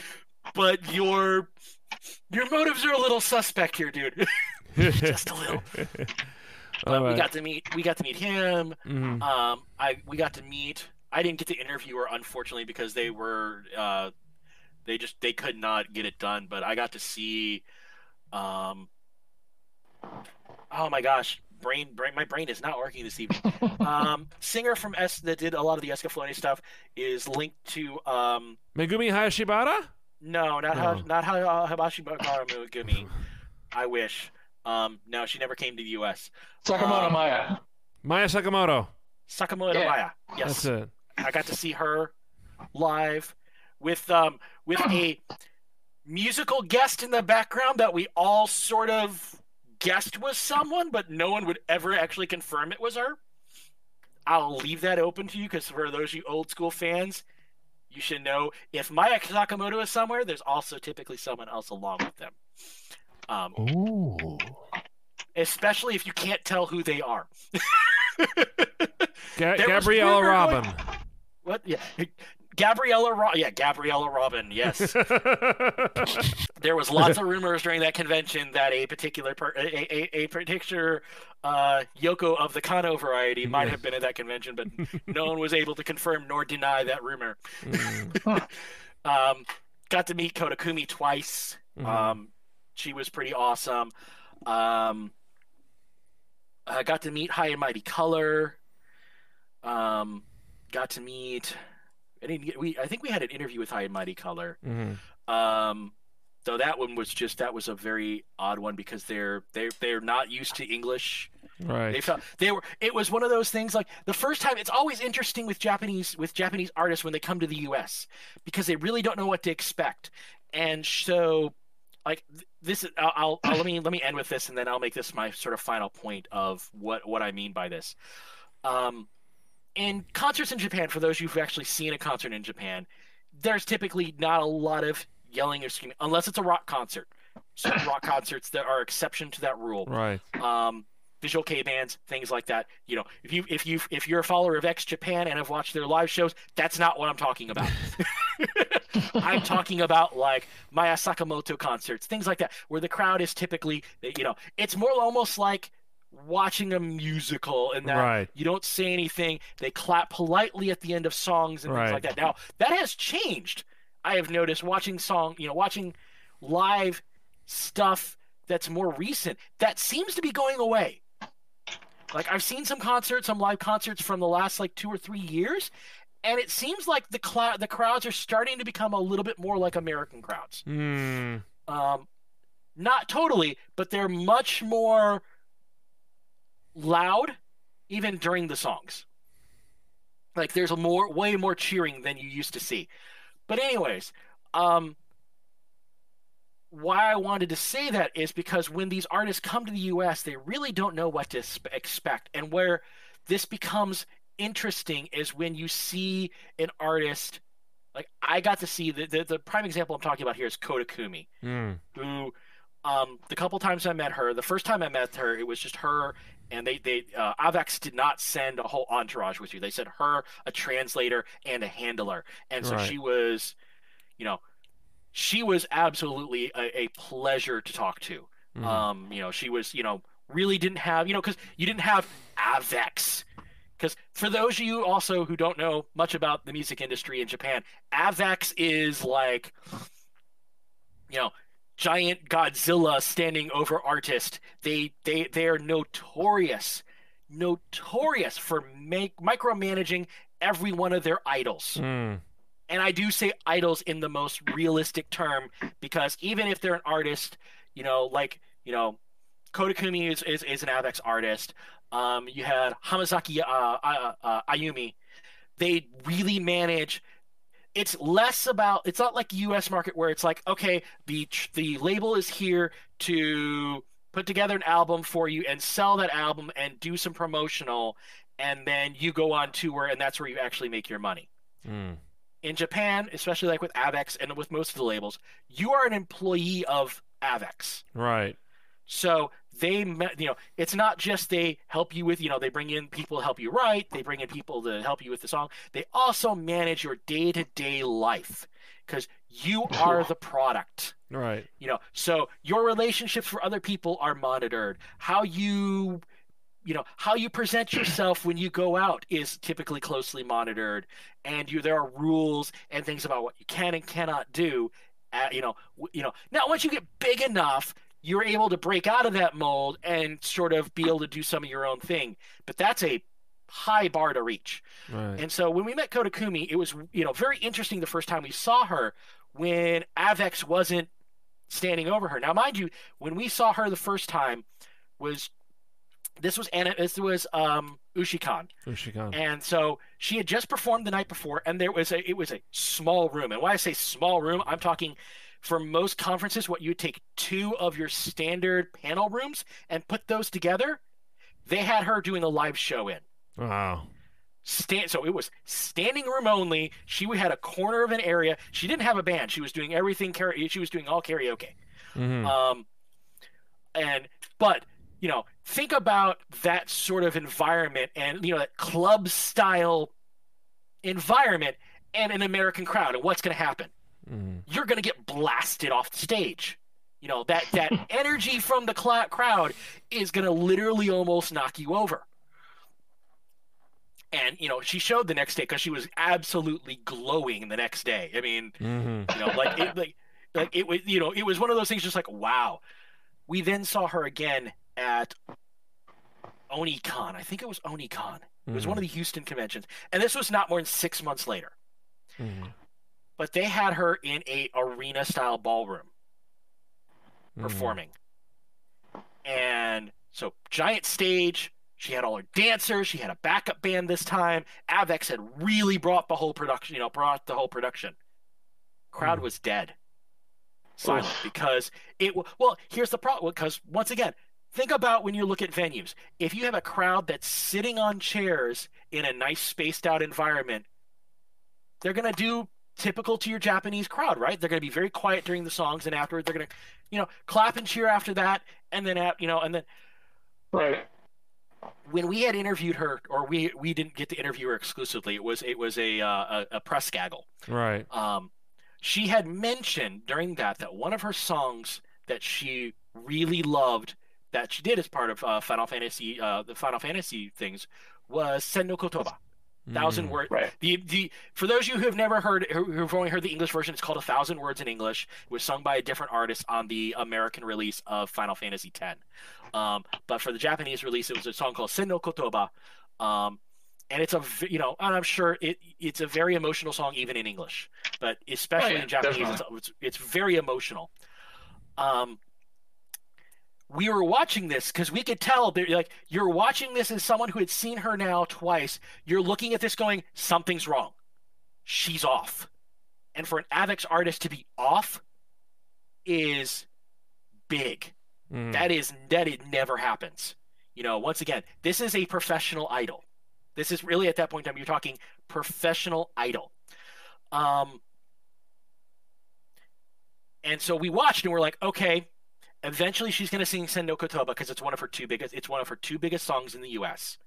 [SPEAKER 3] but your your motives are a little suspect here, dude. Just a little. But we got to meet. We got to meet him.
[SPEAKER 2] Mhm.
[SPEAKER 3] Um, I we got to meet. I didn't get to interview her unfortunately because they were uh, they just they could not get it done. But I got to see. Um, oh my gosh, brain brain my brain is not working this evening. um, singer from S that did a lot of the Escaflowne stuff is linked to um.
[SPEAKER 2] Megumi Hayashibara?
[SPEAKER 3] No, not how not how uh, Habashi Megumi. I wish. Um, no, she never came to the U.S.
[SPEAKER 5] Sakamoto
[SPEAKER 3] Um,
[SPEAKER 5] Maya.
[SPEAKER 2] Maya Sakamoto.
[SPEAKER 3] Sakamoto
[SPEAKER 5] Yeah.
[SPEAKER 3] Maya. Yes.
[SPEAKER 2] That's it.
[SPEAKER 3] I got to see her live with um with a musical guest in the background that we all sort of guessed was someone, but no one would ever actually confirm it was her. I'll leave that open to you because for those of you old school fans, you should know if Maya Sakamoto is somewhere, there's also typically someone else along with them. Um,
[SPEAKER 4] Ooh.
[SPEAKER 3] especially if you can't tell who they are.
[SPEAKER 2] Ga-
[SPEAKER 3] There was Gabriela going-
[SPEAKER 2] Robin.
[SPEAKER 3] What? Yeah, Gabriela. Ro- yeah, Gabriela Robin. Yes. there was lots of rumors during that convention that a particular per- a, a, a particular uh, Yoko of the Kano variety might have been at that convention, but no one was able to confirm nor deny that rumor.
[SPEAKER 2] Mm.
[SPEAKER 3] Um, got to meet Koda Kumi twice.
[SPEAKER 2] Mhm.
[SPEAKER 3] Um, she was pretty awesome. Um, I got to meet High and Mighty Color. Um, got to meet. I didn't get. We I think we had an interview with High and Mighty Color.
[SPEAKER 2] Mhm.
[SPEAKER 3] Um, though that one was just that was a very odd one because they're they're they're not used to English.
[SPEAKER 2] Right.
[SPEAKER 3] They felt they were. It was one of those things like the first time. It's always interesting with Japanese with Japanese artists when they come to the U.S. because they really don't know what to expect, and so like this is. I'll, I'll, I'll let me let me end with this, and then I'll make this my sort of final point of what what I mean by this. Um, in concerts in Japan, for those who've actually seen a concert in Japan, there's typically not a lot of yelling or screaming unless it's a rock concert. Certain rock concerts that are exception to that rule
[SPEAKER 2] Right.
[SPEAKER 3] um, visual K bands, things like that. You know, if you if you if you're a follower of X Japan and have watched their live shows, that's not what I'm talking about. I'm talking about like Maya Sakamoto concerts, things like that, where the crowd is typically, you know, it's more almost like watching a musical and that
[SPEAKER 2] Right.
[SPEAKER 3] you don't say anything. They clap politely at the end of songs and
[SPEAKER 2] Right.
[SPEAKER 3] things like that. Now that has changed. I have noticed watching song, you know, watching live stuff that's more recent. That seems to be going away. Like I've seen some concerts, some live concerts from the last like two or three years, and it seems like the cl- the crowds are starting to become a little bit more like American crowds.
[SPEAKER 2] Mm.
[SPEAKER 3] Um, not totally, but they're much more loud, even during the songs. Like there's a more, way more cheering than you used to see. But anyways, um, why I wanted to say that is because when these artists come to the U.S., they really don't know what to expect, and where this becomes interesting is when you see an artist. Like I got to see the the, the prime example I'm talking about here is Koda Kumi
[SPEAKER 2] Mm.
[SPEAKER 3] who um the couple times I met her, the first time I met her, it was just her and they they uh, Avex did not send a whole entourage with you. They said her, a translator, and a handler, and so
[SPEAKER 2] Right.
[SPEAKER 3] she was, you know, she was absolutely a, a pleasure to talk to.
[SPEAKER 2] Mhm.
[SPEAKER 3] Um, you know, she was, you know, really didn't have, you know, because you didn't have Avex. Because for those of you also who don't know much about the music industry in Japan, Avex is like, you know, giant Godzilla standing over artist. They they they are notorious, notorious for make micromanaging every one of their idols
[SPEAKER 2] Mm.
[SPEAKER 3] and I do say idols in the most realistic term because even if they're an artist, you know, like you know, Koda Kumi is is, is an Avex artist. Um, you had Hamasaki uh, uh, uh, Ayumi, they really manage it's less about it's not like US market where it's like okay the the label is here to put together an album for you and sell that album and do some promotional and then you go on tour and that's where you actually make your money.
[SPEAKER 2] Mm.
[SPEAKER 3] In Japan, especially like with Avex and with most of the labels, you are an employee of Avex.
[SPEAKER 2] Right.
[SPEAKER 3] So they, you know, it's not just they help you with, you know, they bring in people to help you write, they bring in people to help you with the song. They also manage your day to day life because you are the product.
[SPEAKER 2] Right.
[SPEAKER 3] You know, so your relationships for other people are monitored. How you, you know, how you present yourself when you go out is typically closely monitored, and you there are rules and things about what you can and cannot do. At, you know, you know. Now, once you get big enough, you're able to break out of that mold and sort of be able to do some of your own thing. But that's a high bar to reach.
[SPEAKER 2] Right.
[SPEAKER 3] And so when we met Koda Kumi, it was you know very interesting the first time we saw her when Avex wasn't standing over her. Now, mind you, when we saw her the first time, was this was Anna, this was um, Ushicon,
[SPEAKER 2] Ushicon.
[SPEAKER 3] and so she had just performed the night before, and there was a it was a small room. And when I say small room, I'm talking for most conferences, what you take two of your standard panel rooms and put those together. They had her doing a live show in.
[SPEAKER 2] Wow.
[SPEAKER 3] Stand, so it was standing room only. She had a corner of an area. She didn't have a band. She was doing everything. She was doing all karaoke.
[SPEAKER 2] Mm-hmm.
[SPEAKER 3] Um, and but you know, think about that sort of environment and you know that club style environment and an American crowd, and what's going to happen?
[SPEAKER 2] Mm-hmm.
[SPEAKER 3] You're going to get blasted off the stage. You know that that energy from the cl- crowd is going to literally almost knock you over. And you know, she showed the next day because she was absolutely glowing the next day. I mean,
[SPEAKER 2] Mm-hmm.
[SPEAKER 3] you know, like it, like like it was, you know, it was one of those things. Just like wow. We then saw her again at OniCon. I think it was OniCon. It was one of the Houston conventions, and this was not more than six months later.
[SPEAKER 2] Mm-hmm.
[SPEAKER 3] But they had her in a arena style ballroom performing, and so giant stage. She had all her dancers. She had a backup band this time. Avex had really brought the whole production. You know, brought the whole production. Crowd
[SPEAKER 2] Mm.
[SPEAKER 3] was dead, silent because it. Well, here's the problem. Because once again, think about when you look at venues. If you have a crowd that's sitting on chairs in a nice spaced out environment, they're gonna do typical to your Japanese crowd, right? They're gonna be very quiet during the songs, and afterward they're gonna, you know, clap and cheer after that, and then at you know, and then
[SPEAKER 5] Right.
[SPEAKER 3] when we had interviewed her, or we we didn't get to interview her exclusively. It was it was a uh, a, a press gaggle.
[SPEAKER 2] Right.
[SPEAKER 3] Um, she had mentioned during that that one of her songs that she really loved that she did as part of uh, Final Fantasy uh, the Final Fantasy things was Sen no Kotoba. Thousand
[SPEAKER 2] Mm.
[SPEAKER 3] word.
[SPEAKER 5] Right.
[SPEAKER 3] The the for those of you who have never heard who who've only heard the English version, it's called A Thousand Words in English. It was sung by a different artist on the American release of Final Fantasy X. Um, but for the Japanese release, it was a song called Sen no Kotoba. Um, and it's a you know, and I'm sure it it's a very emotional song even in English, but especially
[SPEAKER 5] Oh, yeah,
[SPEAKER 3] in Japanese, it's, it's it's very emotional. Um, we were watching this because we could tell they're like you're watching this as someone who had seen her now twice. You're looking at this going, something's wrong. She's off. And for an Avex artist to be off is big.
[SPEAKER 2] Mm.
[SPEAKER 3] That is that it never happens. You know, once again, this is a professional idol. This is really at that point in time you're talking professional idol. Um and so we watched and we're like, okay, eventually she's going to sing Sen no Kotoba because it's one of her two biggest it's one of her two biggest songs in the US.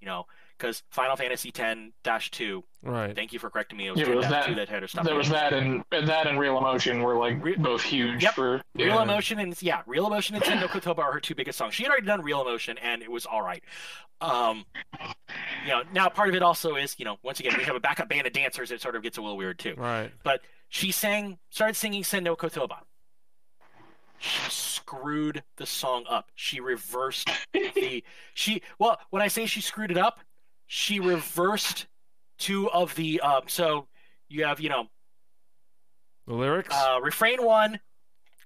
[SPEAKER 3] You know, cuz Final Fantasy 10-2.
[SPEAKER 2] Right.
[SPEAKER 3] Thank you for correcting me. It was
[SPEAKER 5] Yeah, it was
[SPEAKER 3] 10-2
[SPEAKER 5] that-
[SPEAKER 3] that had her stop.
[SPEAKER 5] There was that and, and that and Real Emotion were like
[SPEAKER 3] Re-
[SPEAKER 5] both huge
[SPEAKER 3] Yep.
[SPEAKER 5] for
[SPEAKER 3] Real
[SPEAKER 5] yeah.
[SPEAKER 3] Emotion and yeah, Real Emotion and Sen no Kotoba are her two biggest songs. She had already done Real Emotion and it was all right. Um, you know, now part of it also is, you know, once again, we have a backup band of dancers. It sort of gets a little weird too.
[SPEAKER 2] Right.
[SPEAKER 3] But she sang, started singing Sen no Kotoba. She screwed the song up. She reversed the she. Well, when I say she screwed it up, she reversed two of the. Um, so you have, you know,
[SPEAKER 2] The lyrics.
[SPEAKER 3] uh, refrain one,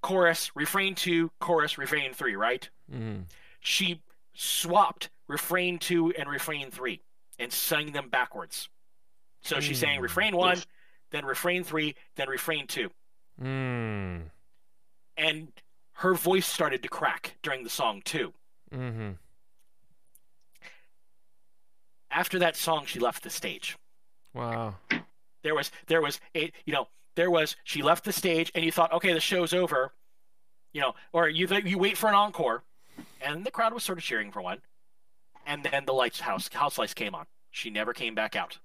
[SPEAKER 3] chorus, refrain two, chorus, refrain three, right?
[SPEAKER 2] mm.
[SPEAKER 3] She swapped refrain two and refrain three and sang them backwards. So she sang refrain one, then refrain three, then refrain two,
[SPEAKER 2] Mm.
[SPEAKER 3] And her voice started to crack during the song too.
[SPEAKER 2] Mm-hmm.
[SPEAKER 3] After that song, she left the stage.
[SPEAKER 2] Wow.
[SPEAKER 3] There was there was a you know there was she left the stage and you thought okay the show's over, you know, or you th- you wait for an encore, and the crowd was sort of cheering for one, and then the lights house house lights came on. She never came back out.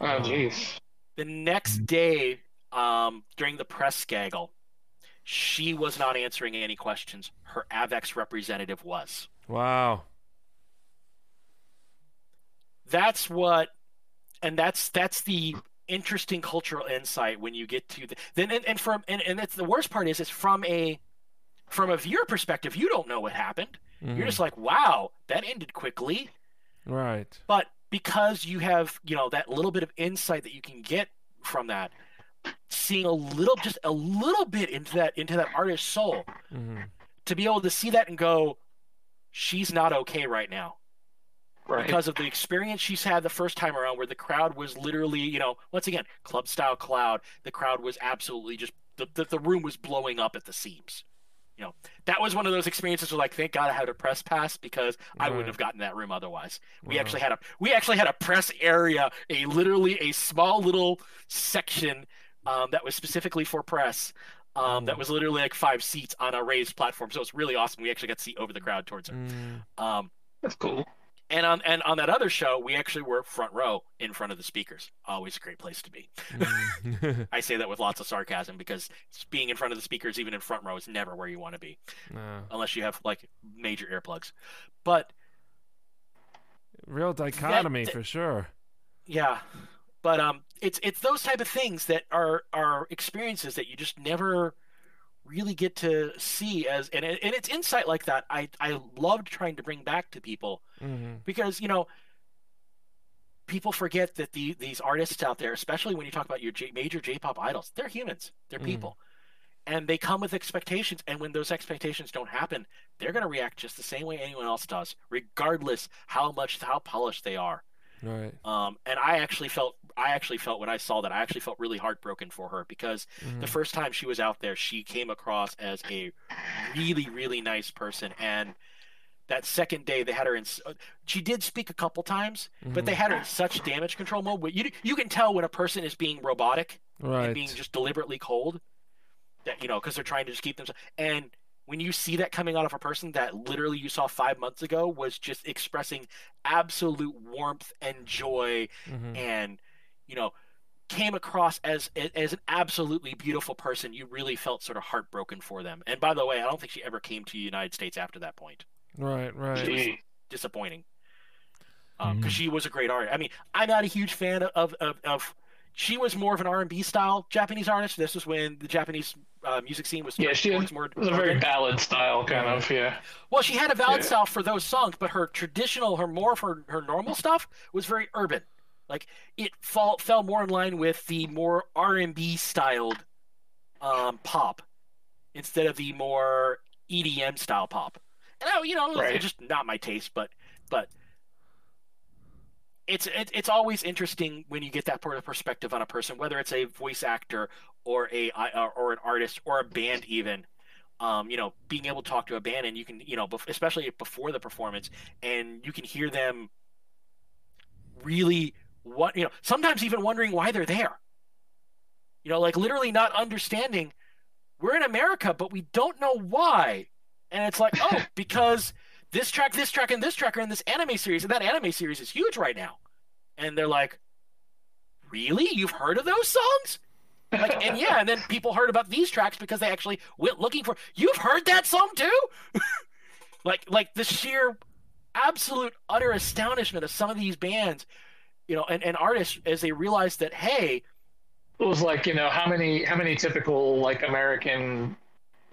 [SPEAKER 5] Oh, jeez.
[SPEAKER 3] The next day, um, during the press gaggle, she was not answering any questions. Her Avex representative was.
[SPEAKER 2] Wow.
[SPEAKER 3] That's what, and that's that's the interesting cultural insight when you get to the then and, and from and, and that's the worst part is it's from a from a viewer perspective you don't know what happened
[SPEAKER 2] Mhm.
[SPEAKER 3] you're just like wow that ended quickly
[SPEAKER 2] Right.
[SPEAKER 3] but because you have you know that little bit of insight that you can get from that seeing a little just a little bit into that into that artist's soul
[SPEAKER 2] Mm-hmm.
[SPEAKER 3] to be able to see that and go she's not okay right now
[SPEAKER 5] Right.
[SPEAKER 3] because of the experience she's had the first time around where the crowd was literally you know once again club style cloud the crowd was absolutely just the, the, the room was blowing up at the seams you know that was one of those experiences where like thank god i had a press pass because i wouldn't have gotten that room otherwise we
[SPEAKER 2] Wow.
[SPEAKER 3] actually had a we actually had a press area a literally a small little section um, that was specifically for press um, that was literally like five seats on a raised platform so it's really awesome we actually got to see over the crowd towards her
[SPEAKER 2] Mm.
[SPEAKER 3] um,
[SPEAKER 5] That's cool.
[SPEAKER 3] and on and on that other show, we actually were front row in front of the speakers. Always a great place to be.
[SPEAKER 2] Mm.
[SPEAKER 3] I say that with lots of sarcasm because being in front of the speakers, even in front row, is never where you want to be,
[SPEAKER 2] no.
[SPEAKER 3] unless you have like major earplugs. But
[SPEAKER 2] Real dichotomy
[SPEAKER 3] that-
[SPEAKER 2] for sure.
[SPEAKER 3] yeah, but um, it's it's those type of things that are are experiences that you just never really get to see as and and it's insight like that. I I loved trying to bring back to people
[SPEAKER 2] Mm-hmm.
[SPEAKER 3] because you know people forget that the these artists out there especially when you talk about your J, major j-pop idols they're humans they're
[SPEAKER 2] Mm.
[SPEAKER 3] people and they come with expectations and when those expectations don't happen they're going to react just the same way anyone else does regardless how much how polished they are
[SPEAKER 2] Right.
[SPEAKER 3] um, and i actually felt i actually felt when i saw that i actually felt really heartbroken for her because
[SPEAKER 2] Mhm.
[SPEAKER 3] the first time she was out there, she came across as a really, really nice person. And that second day, they had her in. uh, She did speak a couple times, but they had her in such damage control mode. You you can tell when a person is being robotic
[SPEAKER 2] right.
[SPEAKER 3] and being just deliberately cold. That you know, because they're trying to just keep themselves. And when you see that coming out of a person that literally you saw five months ago was just expressing absolute warmth and joy
[SPEAKER 2] Mhm.
[SPEAKER 3] and you know came across as as an absolutely beautiful person you really felt sort of heartbroken for them and by the way i don't think she ever came to the united states after that point
[SPEAKER 2] Right. Right.
[SPEAKER 5] Gee.
[SPEAKER 3] disappointing because she was a great artist i mean i'm not a huge fan of of, of she was more of an r&b style japanese artist this was when the japanese uh, music scene was
[SPEAKER 5] Yeah, she had,
[SPEAKER 3] more
[SPEAKER 5] was a very ballad style kind of. Yeah.
[SPEAKER 3] well she had a ballad
[SPEAKER 5] Yeah.
[SPEAKER 3] style for those songs but her traditional her more of her, her normal stuff was very urban like it fall, fell more in line with the more r&b styled um, pop instead of the more edm style pop and I, you know it's
[SPEAKER 5] Right.
[SPEAKER 3] just not my taste but but it's it, it's always interesting when you get that sort of perspective on a person whether it's a voice actor or a uh, or an artist or a band even um, you know, being able to talk to a band and you can, you know, bef- especially before the performance, and you can hear them really what, you know, sometimes even wondering why they're there. You know, like literally not understanding we're in America, but we don't know why. And it's like, oh, because this track, this track, and this track are in this anime series, and that anime series is huge right now. And they're like, really? You've heard of those songs? Like, and yeah, and then people heard about these tracks because they actually went looking for. You've heard that song too? like, like the sheer, absolute, utter astonishment of some of these bands, you know, and, and artists as they realize that hey,
[SPEAKER 5] It was like you know how many how many typical like American.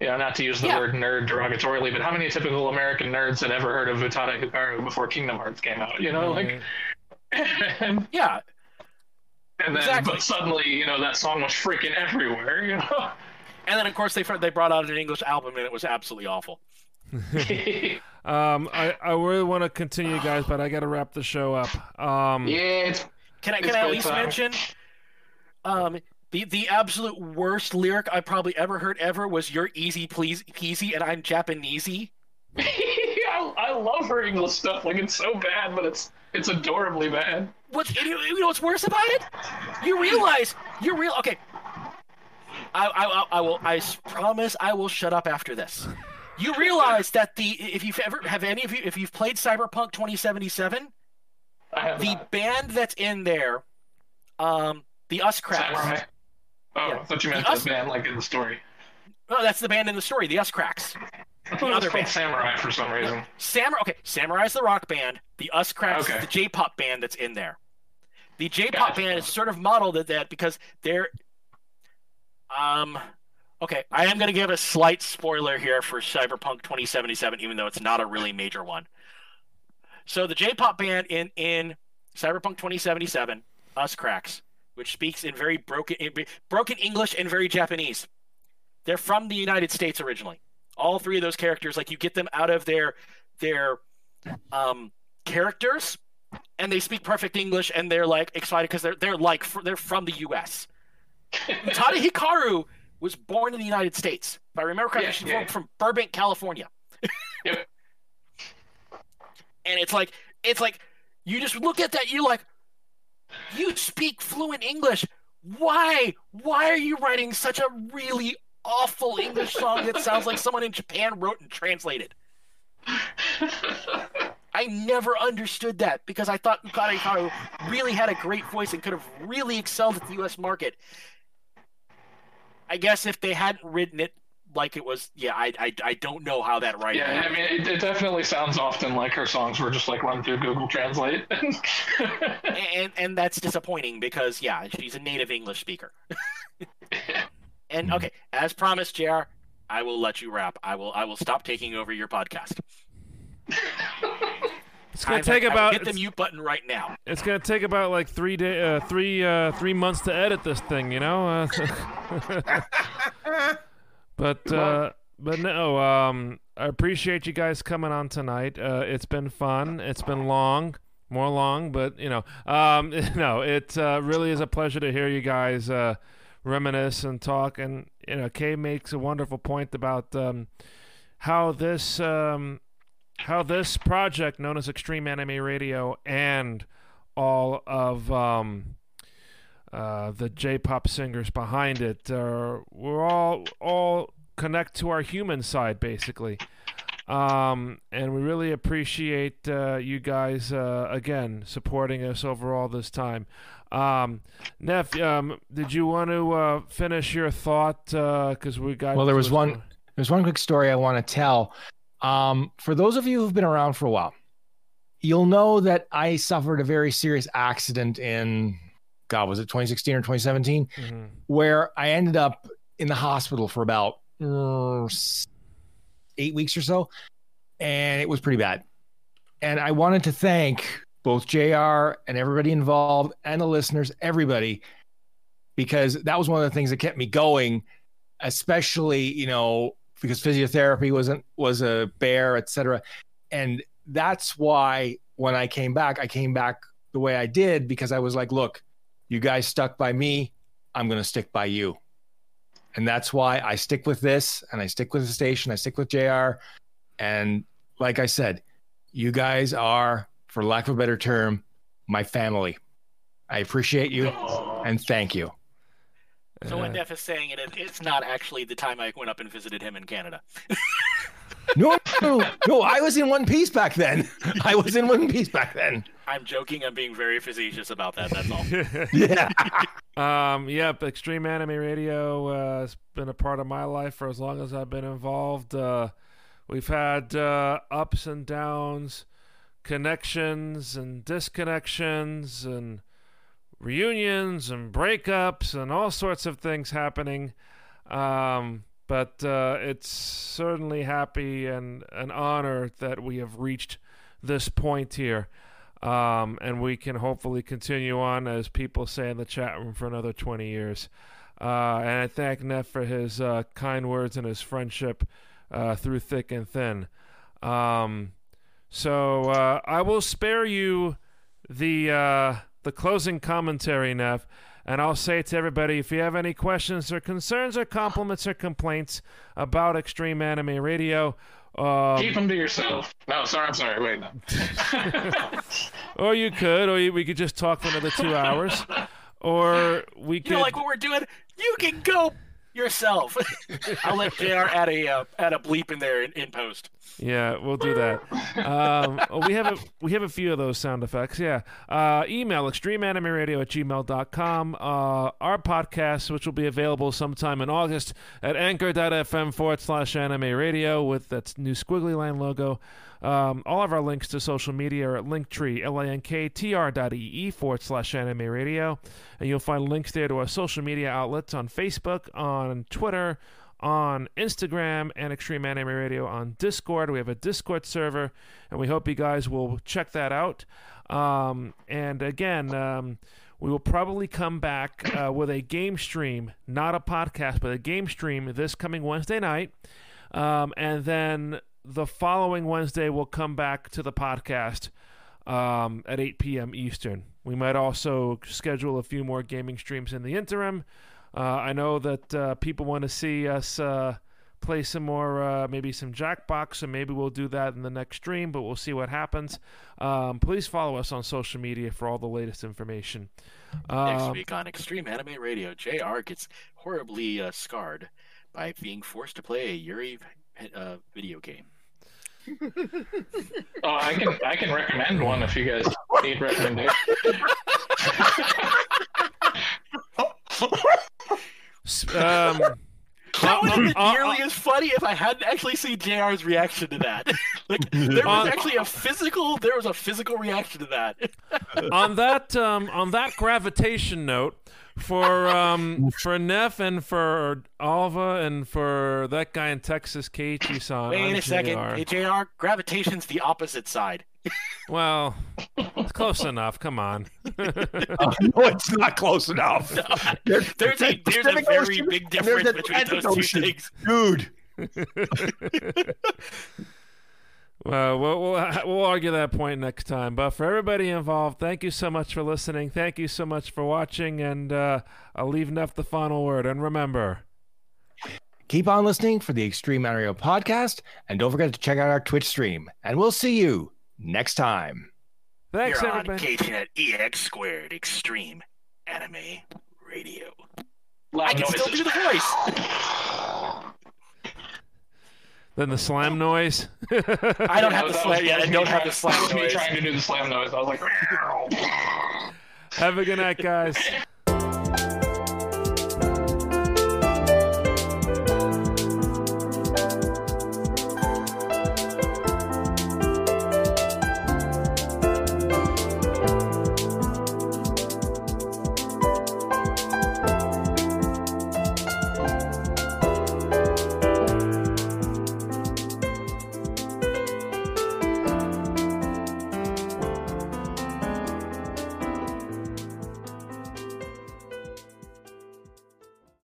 [SPEAKER 5] You know, not to use the
[SPEAKER 3] Yeah.
[SPEAKER 5] word nerd derogatorily, but how many typical American nerds had ever heard of Utada Hikaru before Kingdom Hearts came out? You know, like, and,
[SPEAKER 3] yeah,
[SPEAKER 5] and then
[SPEAKER 3] Exactly.
[SPEAKER 5] but suddenly, you know, that song was freaking everywhere. You know,
[SPEAKER 3] and then of course they they brought out an English album and it was absolutely awful.
[SPEAKER 2] Um, I, I really want to continue, guys, but I got to wrap the show up. Um,
[SPEAKER 5] yeah, it's
[SPEAKER 3] Can I
[SPEAKER 5] It's
[SPEAKER 3] can I at least
[SPEAKER 5] time.
[SPEAKER 3] mention um the the absolute worst lyric I probably ever heard ever was "You're easy, please, peasy, and I'm Japanesey."
[SPEAKER 5] I, I love her English stuff. Like it's so bad, but it's it's adorably bad.
[SPEAKER 3] What's you know, you know what's worse about it? You realize you're real okay. I, I I- will I promise I will shut up after this. You realize that the if you've ever have any of you if you've played Cyberpunk 2077,
[SPEAKER 5] I have
[SPEAKER 3] the
[SPEAKER 5] not.
[SPEAKER 3] band that's in there, um, the Us.
[SPEAKER 5] Oh,
[SPEAKER 3] Yeah.
[SPEAKER 5] I thought you meant
[SPEAKER 3] The
[SPEAKER 5] the band like in the story.
[SPEAKER 3] Oh, that's the band in the story, the Us Cracks.
[SPEAKER 5] I thought
[SPEAKER 3] other band.
[SPEAKER 5] Samurai for some reason.
[SPEAKER 3] Samurai. Okay, Samurai's the rock band. The Us Cracks
[SPEAKER 5] Okay.
[SPEAKER 3] is the J-pop band that's in there. The J-pop
[SPEAKER 5] Gotcha.
[SPEAKER 3] band is sort of modeled at that because they're. Um, okay, I am going to give a slight spoiler here for Cyberpunk 2077, even though it's not a really major one. So the J-pop band in in Cyberpunk 2077, Us Cracks, which speaks in very broken in broken English and very Japanese. They're from the United States originally. All three of those characters, like you get them out of their their um, characters, and they speak perfect English, and they're like excited because they're they're like fr- they're from the U.S. Utada Hikaru was born in the United States. If I remember correctly,
[SPEAKER 5] Yeah,
[SPEAKER 3] she's
[SPEAKER 5] yeah.
[SPEAKER 3] from, from Burbank, California.
[SPEAKER 5] Yep.
[SPEAKER 3] And it's like it's like you just look at that, you're like, you speak fluent English. Why? Why are you writing such a really awful English song that sounds like someone in Japan wrote and translated? I never understood that because I thought Utada Hikaru really had a great voice and could have really excelled at the U.S. market. I guess if they hadn't written it like it was, yeah, I I, I don't know how that writing.
[SPEAKER 5] Yeah, I mean, it, it definitely sounds often like her songs were just like run through Google Translate.
[SPEAKER 3] and and that's disappointing because yeah, she's a native English speaker. and okay, as promised, Jr. I will let you rap. I will I will stop taking over your podcast.
[SPEAKER 2] It's gonna
[SPEAKER 3] I-
[SPEAKER 2] take
[SPEAKER 3] I will
[SPEAKER 2] about
[SPEAKER 3] hit the mute button right now.
[SPEAKER 2] it's gonna take about like three day uh, three uh, three months to edit this thing, you know. But uh, but no, um, I appreciate you guys coming on tonight. Uh, it's been fun. It's been long, more long, but you know, um, no, it uh, really is a pleasure to hear you guys uh, reminisce and talk. And you know, Kay makes a wonderful point about um, how this um, how this project known as Extreme Anime Radio and all of um, uh, the J-pop singers behind it, uh, we're all all connect to our human side basically, um, and we really appreciate uh, you guys uh, again supporting us over all this time. Um, Neff, um, did you want to uh, finish your thought? Because we got
[SPEAKER 4] Well, there was one- There's one quick story I want to tell. Um, for those of you who've been around for a while, you'll know that I suffered a very serious accident in, God, was it 2016 or 2017,
[SPEAKER 2] Mhm.
[SPEAKER 4] where I ended up in the hospital for about uh, eight weeks or so, and it was pretty bad. And I wanted to thank both JR and everybody involved and the listeners, everybody, because that was one of the things that kept me going, especially, you know, because physiotherapy wasn't was a bear, et cetera. And that's why when I came back, I came back the way I did because I was like, look, you guys stuck by me, I'm gonna stick by you. And that's why I stick with this and I stick with the station, I stick with JR. And like I said, you guys are, for lack of a better term, my family. I appreciate you and thank you.
[SPEAKER 3] So when Def is saying it- it's not actually the time I went up and visited him in Canada.
[SPEAKER 4] No, no, no, I was in one piece back then. I was in one piece back then.
[SPEAKER 3] I'm joking. I'm being very facetious about that. That's all.
[SPEAKER 4] Yeah.
[SPEAKER 2] Um, yep, Extreme Anime Radio uh, has been a part of my life for as long as I've been involved. Uh, we've had uh, ups and downs, connections and disconnections, and reunions and breakups, and all sorts of things happening. Um, but uh, it's certainly happy and an honor that we have reached this point here um, and we can hopefully continue on, as people say in the chat room, for another 20 years. Uh, and I thank Neff for his uh, kind words and his friendship uh, through thick and thin. Um, so uh, I will spare you the uh, the closing commentary, Neff. And I'll say to everybody if you have any questions or concerns or compliments or complaints about Extreme Anime Radio, um,
[SPEAKER 5] Keep them to yourself. No, sorry, I'm sorry. Wait, no.
[SPEAKER 2] or you could, or you, we could just talk for another two hours, or we could.
[SPEAKER 3] You know, like what we're doing. You can go yourself. I'll let Jr. add a uh, add a bleep in there in, in post.
[SPEAKER 2] Yeah, we'll do that. Um, oh, we have a we have a few of those sound effects. Yeah. Uh, email extremeanimeradio at gmail.com. Uh, our podcast, which will be available sometime in August at anchor.fm forward slash anime radio with that new squiggly line logo. Um, all of our links to social media are at linktree, L-A-N-K-T-R dot E-E forward slash anime radio. And you'll find links there to our social media outlets on Facebook, on Twitter, on Instagram and Extreme Anime Radio on Discord. We have a Discord server, and we hope you guys will check that out. Um, and again, um, we will probably come back uh, with a game stream, not a podcast, but a game stream this coming Wednesday night. Um, and then the following Wednesday, we'll come back to the podcast um, at 8 p.m. Eastern. We might also schedule a few more gaming streams in the interim. Uh, I know that uh, people want to see us uh, play some more, uh, maybe some Jackbox, so maybe we'll do that in the next stream, but we'll see what happens. Um, please follow us on social media for all the latest information.
[SPEAKER 3] Next
[SPEAKER 2] Um,
[SPEAKER 3] week on Extreme Anime Radio, Jr. gets horribly uh, scarred by being forced to play a Yuri uh, video game.
[SPEAKER 5] Oh, I can I can recommend one if you guys need recommendations.
[SPEAKER 2] s- um,
[SPEAKER 3] That would have been
[SPEAKER 2] uh,
[SPEAKER 3] nearly
[SPEAKER 2] uh,
[SPEAKER 3] as funny if I hadn't actually seen JR's reaction to that. like there was
[SPEAKER 2] On-
[SPEAKER 3] actually a physical there was a physical reaction to that.
[SPEAKER 2] on that um, on that gravitation note, for um, for Neff and for Alva and for that guy in Texas, Keiichi-san.
[SPEAKER 3] Wait
[SPEAKER 2] I'm
[SPEAKER 3] a second. Hey JR, gravitation's the opposite side.
[SPEAKER 2] Well, it's close enough. Come on.
[SPEAKER 4] no, it's not close enough. There's,
[SPEAKER 3] There's a there's a very
[SPEAKER 4] Ocean,
[SPEAKER 3] big difference between
[SPEAKER 4] Atlantic
[SPEAKER 3] those two things.
[SPEAKER 4] Dude,
[SPEAKER 2] Well, we'll, we'll we'll argue that point next time. But for everybody involved, thank you so much for listening. Thank you so much for watching, and uh, I'll leave Neff the final word. And remember,
[SPEAKER 4] keep on listening for the Extreme Mario podcast, and don't forget to check out our Twitch stream. And we'll see you next time.
[SPEAKER 2] thanks
[SPEAKER 3] You're on
[SPEAKER 2] everybody.
[SPEAKER 3] KTNet EX squared Extreme Anime Radio.
[SPEAKER 5] Loud
[SPEAKER 3] I can still do the voice.
[SPEAKER 2] Then the slam noise.
[SPEAKER 3] I don't have
[SPEAKER 5] That
[SPEAKER 3] the slam.
[SPEAKER 5] that
[SPEAKER 3] Yeah, I don't have
[SPEAKER 5] trying-
[SPEAKER 3] the slam
[SPEAKER 5] That was me
[SPEAKER 3] noise.
[SPEAKER 5] trying to do the slam noise. I was like,
[SPEAKER 2] Have a good night, guys.